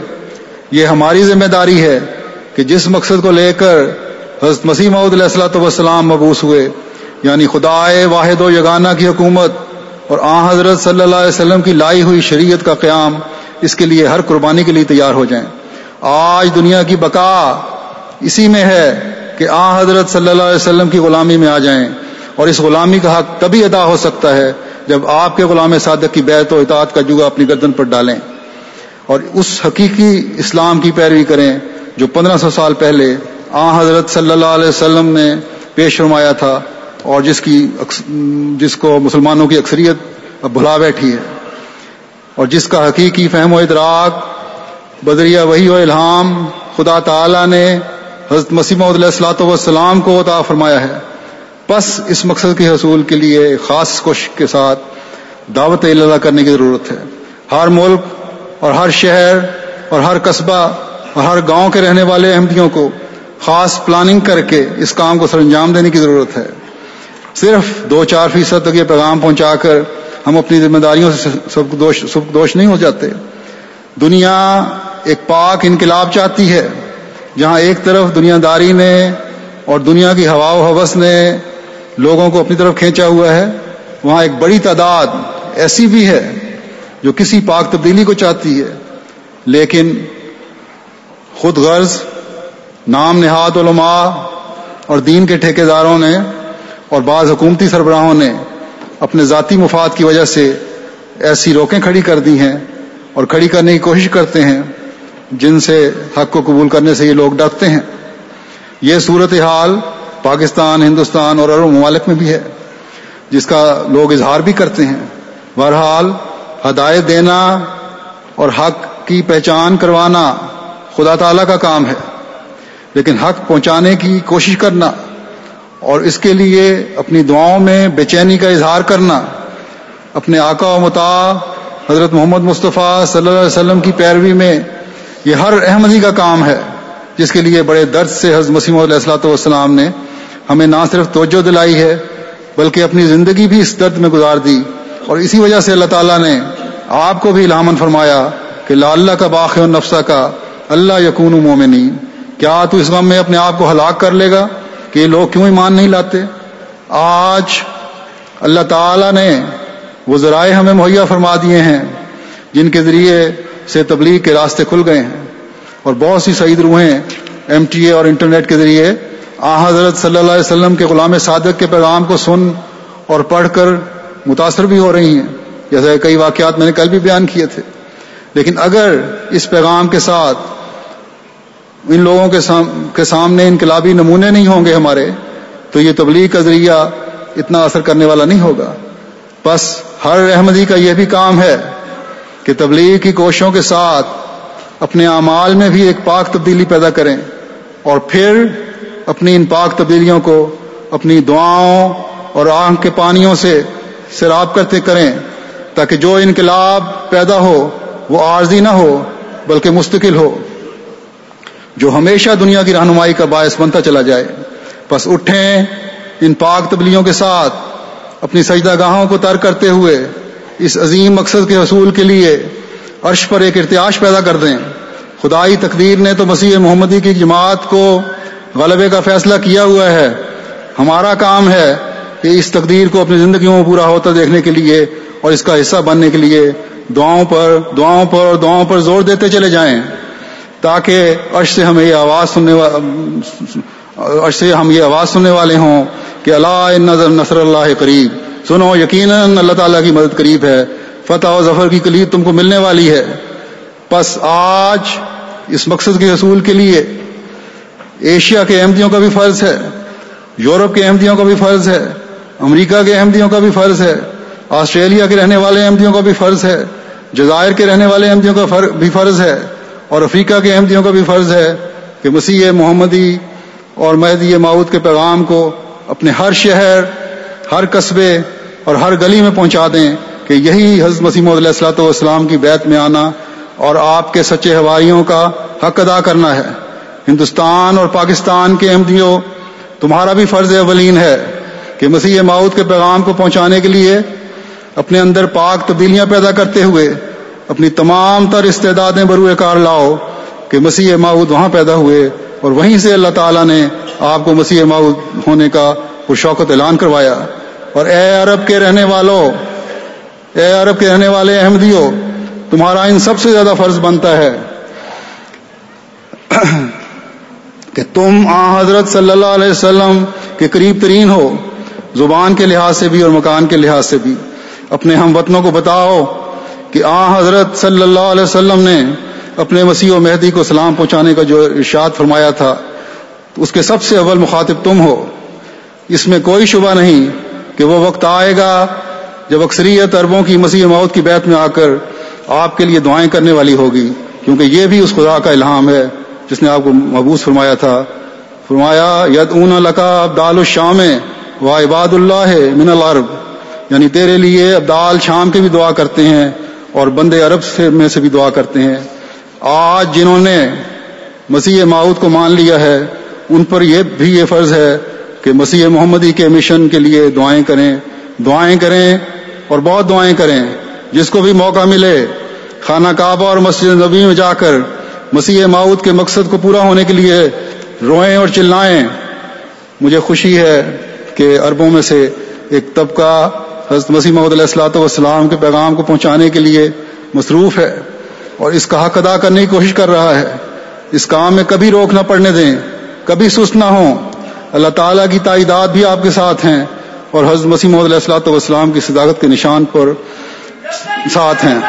یہ ہماری ذمہ داری ہے کہ جس مقصد کو لے کر حضرت مسیح محدود علیہ السلاۃ والسلام مبوس ہوئے یعنی خدائے واحد و یگانہ کی حکومت اور آ حضرت صلی اللہ علیہ وسلم کی لائی ہوئی شریعت کا قیام اس کے لیے ہر قربانی کے لیے تیار ہو جائیں۔ آج دنیا کی بقا اسی میں ہے کہ آ حضرت صلی اللہ علیہ وسلم کی غلامی میں آ جائیں۔ اور اس غلامی کا حق تبھی ادا ہو سکتا ہے جب آپ کے غلام صادق کی بیعت و اطاعت کا جگہ اپنی گردن پر ڈالیں۔ اور اس حقیقی اسلام کی پیروی کریں جو پندرہ سو سال پہلے آ حضرت صلی اللہ علیہ وسلم نے پیش فرمایا تھا اور جس کی جس کو مسلمانوں کی اکثریت اب بھلا بیٹھی ہے۔ اور جس کا حقیقی فہم و ادراک، بدریہ وحی و الہام خدا تعالی نے حضرت مسیح علیہ السلاۃ والسلام کو عطا فرمایا ہے۔ بس اس مقصد کے حصول کے لیے خاص کوشش کے ساتھ دعوت اللہ کرنے کی ضرورت ہے۔ ہر ملک اور ہر شہر اور ہر قصبہ اور ہر گاؤں کے رہنے والے احمدیوں کو خاص پلاننگ کر کے اس کام کو سر انجام دینے کی ضرورت ہے۔ صرف دو چار فیصد تک یہ پیغام پہنچا کر ہم اپنی ذمہ داریوں سے سب دوش سب دوش نہیں ہو جاتے۔ دنیا ایک پاک انقلاب چاہتی ہے، جہاں ایک طرف دنیا داری نے اور دنیا کی ہوا و حوث نے لوگوں کو اپنی طرف کھینچا ہوا ہے، وہاں ایک بڑی تعداد ایسی بھی ہے جو کسی پاک تبدیلی کو چاہتی ہے۔ لیکن خود غرض، نام نہاد علماء اور دین کے ٹھیکیداروں نے اور بعض حکومتی سربراہوں نے اپنے ذاتی مفاد کی وجہ سے ایسی روکیں کھڑی کر دی ہیں اور کھڑی کرنے کی کوشش کرتے ہیں جن سے حق کو قبول کرنے سے یہ لوگ ڈرتے ہیں۔ یہ صورت حال پاکستان، ہندوستان اور عرب ممالک میں بھی ہے، جس کا لوگ اظہار بھی کرتے ہیں۔ بہرحال، ہدایت دینا اور حق کی پہچان کروانا خدا تعالی کا کام ہے، لیکن حق پہنچانے کی کوشش کرنا اور اس کے لیے اپنی دعاؤں میں بے چینی کا اظہار کرنا، اپنے آقا و متا حضرت محمد مصطفیٰ صلی اللہ علیہ وسلم کی پیروی میں یہ ہر احمدی کا کام ہے، جس کے لیے بڑے درد سے حضرت مسیم علیہ السلاۃ والسلام نے ہمیں نہ صرف توجہ دلائی ہے، بلکہ اپنی زندگی بھی اس درد میں گزار دی۔ اور اسی وجہ سے اللہ تعالیٰ نے آپ کو بھی الہامن فرمایا کہ لا اللہ کا باخ نفسہ کا اللہ یقون مومنی کیا تو اس غم میں اپنے آپ کو ہلاک کر لے گا؟ کہ یہ لوگ کیوں ایمان نہیں لاتے؟ آج اللہ تعالیٰ نے وہ ذرائع ہمیں مہیا فرما دیے ہیں، جن کے ذریعے سے تبلیغ کے راستے کھل گئے ہیں۔ اور بہت سی سعید روحیں ایم ٹی اے اور انٹرنیٹ کے ذریعے آ حضرت صلی اللہ علیہ وسلم کے غلام صادق کے پیغام کو سن اور پڑھ کر متاثر بھی ہو رہی ہیں۔ جیسے کئی واقعات میں نے کل بھی بیان کیے تھے۔ لیکن اگر اس پیغام کے ساتھ ان لوگوں کے کے سامنے انقلابی نمونے نہیں ہوں گے ہمارے، تو یہ تبلیغ کا ذریعہ اتنا اثر کرنے والا نہیں ہوگا۔ بس ہر احمدی کا یہ بھی کام ہے کہ تبلیغ کی کوششوں کے ساتھ اپنے اعمال میں بھی ایک پاک تبدیلی پیدا کریں اور پھر اپنی ان پاک تبدیلیوں کو اپنی دعاؤں اور آنکھ کے پانیوں سے سیراب کرتے کریں تاکہ جو انقلاب پیدا ہو وہ عارضی نہ ہو بلکہ مستقل ہو۔ جو ہمیشہ دنیا کی رہنمائی کا باعث بنتا چلا جائے۔ بس اٹھیں ان پاک تبلیوں کے ساتھ، اپنی سجدہ گاہوں کو ترک کرتے ہوئے، اس عظیم مقصد کے حصول کے لیے عرش پر ایک ارتیاش پیدا کر دیں۔ خدائی تقدیر نے تو مسیح محمدی کی جماعت کو غلبے کا فیصلہ کیا ہوا ہے۔ ہمارا کام ہے کہ اس تقدیر کو اپنی زندگیوں میں پورا ہوتا دیکھنے کے لیے اور اس کا حصہ بننے کے لیے دعاؤں پر دعاؤں پر دعاؤں پر زور دیتے چلے جائیں۔ تاکہ عرش سے ہمیں یہ آواز سننے عرش سے ہم یہ آواز سننے والے ہوں کہ اللہ نظر نصر اللہ قریب۔ سنو، یقیناً اللہ تعالیٰ کی مدد قریب ہے۔ فتح و ظفر کی کلید تم کو ملنے والی ہے۔ بس آج اس مقصد کے حصول کے لیے ایشیا کے احمدیوں کا بھی فرض ہے، یورپ کے احمدیوں کا بھی فرض ہے، امریکہ کے احمدیوں کا بھی فرض ہے، آسٹریلیا کے رہنے والے احمدیوں کا بھی فرض ہے، جزائر کے رہنے والے احمدیوں کا بھی فرض ہے۔ اور افریقہ کے احمدیوں کا بھی فرض ہے کہ مسیح محمدی اور مہدی معود کے پیغام کو اپنے ہر شہر، ہر قصبے اور ہر گلی میں پہنچا دیں کہ یہی حضرت مسیم علیہ السلاۃ والسلام کی بیت میں آنا اور آپ کے سچے ہواریوں کا حق ادا کرنا ہے۔ ہندوستان اور پاکستان کے احمدیوں تمہارا بھی فرض اولین ہے کہ مسیح معود کے پیغام کو پہنچانے کے لیے اپنے اندر پاک تبدیلیاں پیدا کرتے ہوئے اپنی تمام تر استعدادیں بروئے کار لاؤ کہ مسیح معود وہاں پیدا ہوئے اور وہیں سے اللہ تعالیٰ نے آپ کو مسیح معود ہونے کا پرشوقت اعلان کروایا۔ اور اے عرب کے رہنے والوں اے عرب کے رہنے والے احمدیوں تمہارا ان سب سے زیادہ فرض بنتا ہے کہ تم آ حضرت صلی اللہ علیہ وسلم کے قریب ترین ہو، زبان کے لحاظ سے بھی اور مکان کے لحاظ سے بھی۔ اپنے ہم وطنوں کو بتاؤ کہ آ حضرت صلی اللہ علیہ وسلم نے اپنے مسیح و مہدی کو سلام پہنچانے کا جو ارشاد فرمایا تھا، اس کے سب سے اول مخاطب تم ہو۔ اس میں کوئی شبہ نہیں کہ وہ وقت آئے گا جب اکثریت اربوں کی مسیح موت کی بیت میں آ کر آپ کے لیے دعائیں کرنے والی ہوگی، کیونکہ یہ بھی اس خدا کا الہام ہے، جس نے آپ کو محبوس فرمایا تھا۔ فرمایا ید اون القا ابدال الشام و عباد اللہ من العرب۔ یعنی تیرے لیے ابدال شام کے بھی دعا کرتے ہیں۔ اور بندے عرب سے میں سے بھی دعا کرتے ہیں۔ آج جنہوں نے مسیح ماؤد کو مان لیا ہے، ان پر یہ بھی یہ فرض ہے کہ مسیح محمدی کے مشن کے لیے دعائیں کریں۔ دعائیں کریں اور بہت دعائیں کریں۔ جس کو بھی موقع ملے، خانہ کعبہ اور مسجد نبی میں جا کر مسیح ماؤد کے مقصد کو پورا ہونے کے لیے روئیں اور چلائیں۔ مجھے خوشی ہے کہ عربوں میں سے ایک طبقہ حضرت مسیح محمد علیہ السلاۃ والسلام کے پیغام کو پہنچانے کے لیے مصروف ہے اور اس کا حق ادا کرنے کی کوشش کر رہا ہے۔ اس کام میں کبھی روک نہ پڑنے دیں، کبھی سست نہ ہوں۔ اللہ تعالیٰ کی تعداد بھی آپ کے ساتھ ہیں اور حضرت مسیح محمد علیہ السلاۃ والسلام کی صداقت کے نشان پر ساتھ ہیں۔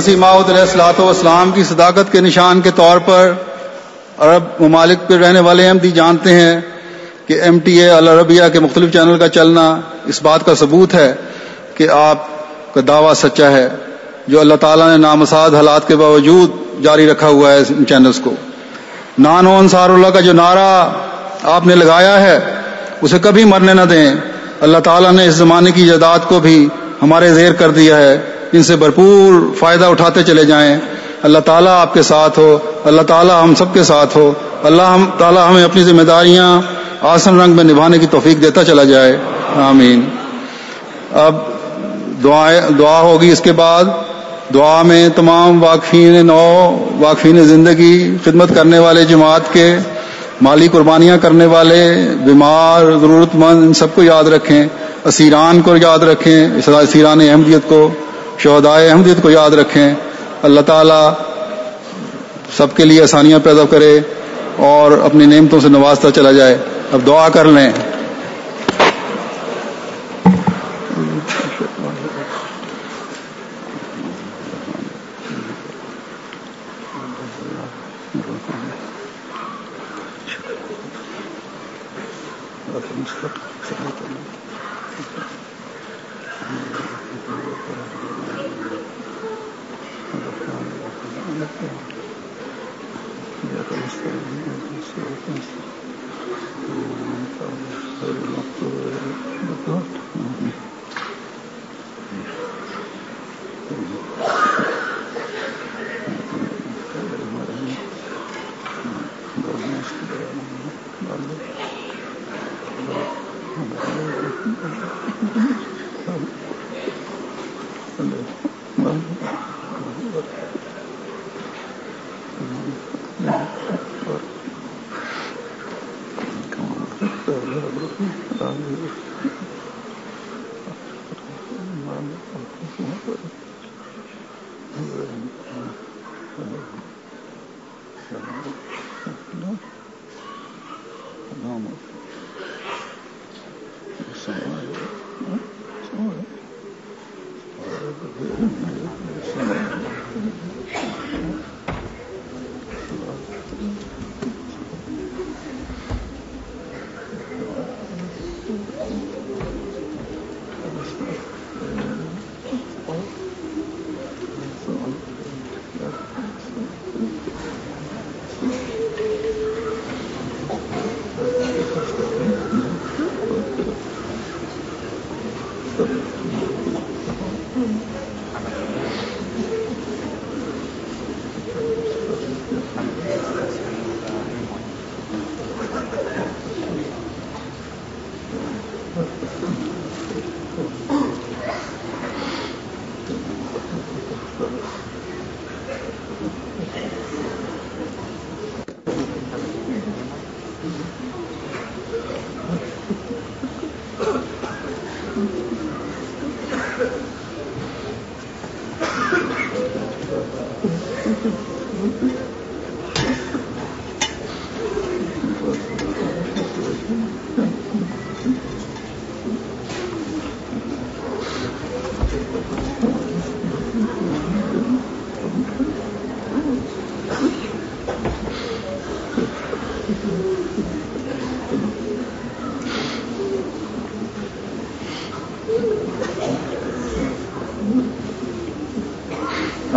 مسیح ماؤد علیہ السلاۃ والسلام کی صداقت کے نشان کے طور پر عرب ممالک پہ رہنے والے احمدی جانتے ہیں کہ ایم ٹی اے العربیہ کے مختلف چینل کا چلنا اس بات کا ثبوت ہے کہ آپ کا دعویٰ سچا ہے، جو اللہ تعالیٰ نے نامساد حالات کے باوجود جاری رکھا ہوا ہے ان چینلز کو۔ نان و انصار اللہ کا جو نعرہ آپ نے لگایا ہے، اسے کبھی مرنے نہ دیں۔ اللہ تعالیٰ نے اس زمانے کی جائیداد کو بھی ہمارے زیر کر دیا ہے۔ ان سے بھرپور فائدہ اٹھاتے چلے جائیں۔ اللہ تعالیٰ آپ کے ساتھ ہو۔ اللہ تعالیٰ ہم سب کے ساتھ ہو۔ اللہ ہم تعالیٰ ہمیں اپنی ذمہ داریاں آسن رنگ میں نبھانے کی توفیق دیتا چلا جائے۔ آمین۔ اب دعا دعا ہوگی۔ اس کے بعد دعا میں تمام واقفین نو واقفین زندگی خدمت کرنے والے جماعت کے مالی قربانیاں کرنے والے، بیمار ضرورت مند ان سب کو یاد رکھیں۔ اسیران کو یاد رکھیں اسیران احمدیت کو۔ شہدائے احمدیت کو یاد رکھیں۔ اللہ تعالیٰ سب کے لیے آسانیاں پیدا کرے اور اپنی نعمتوں سے نوازتا چلا جائے۔ اب دعا کر لیں۔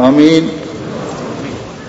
آمین.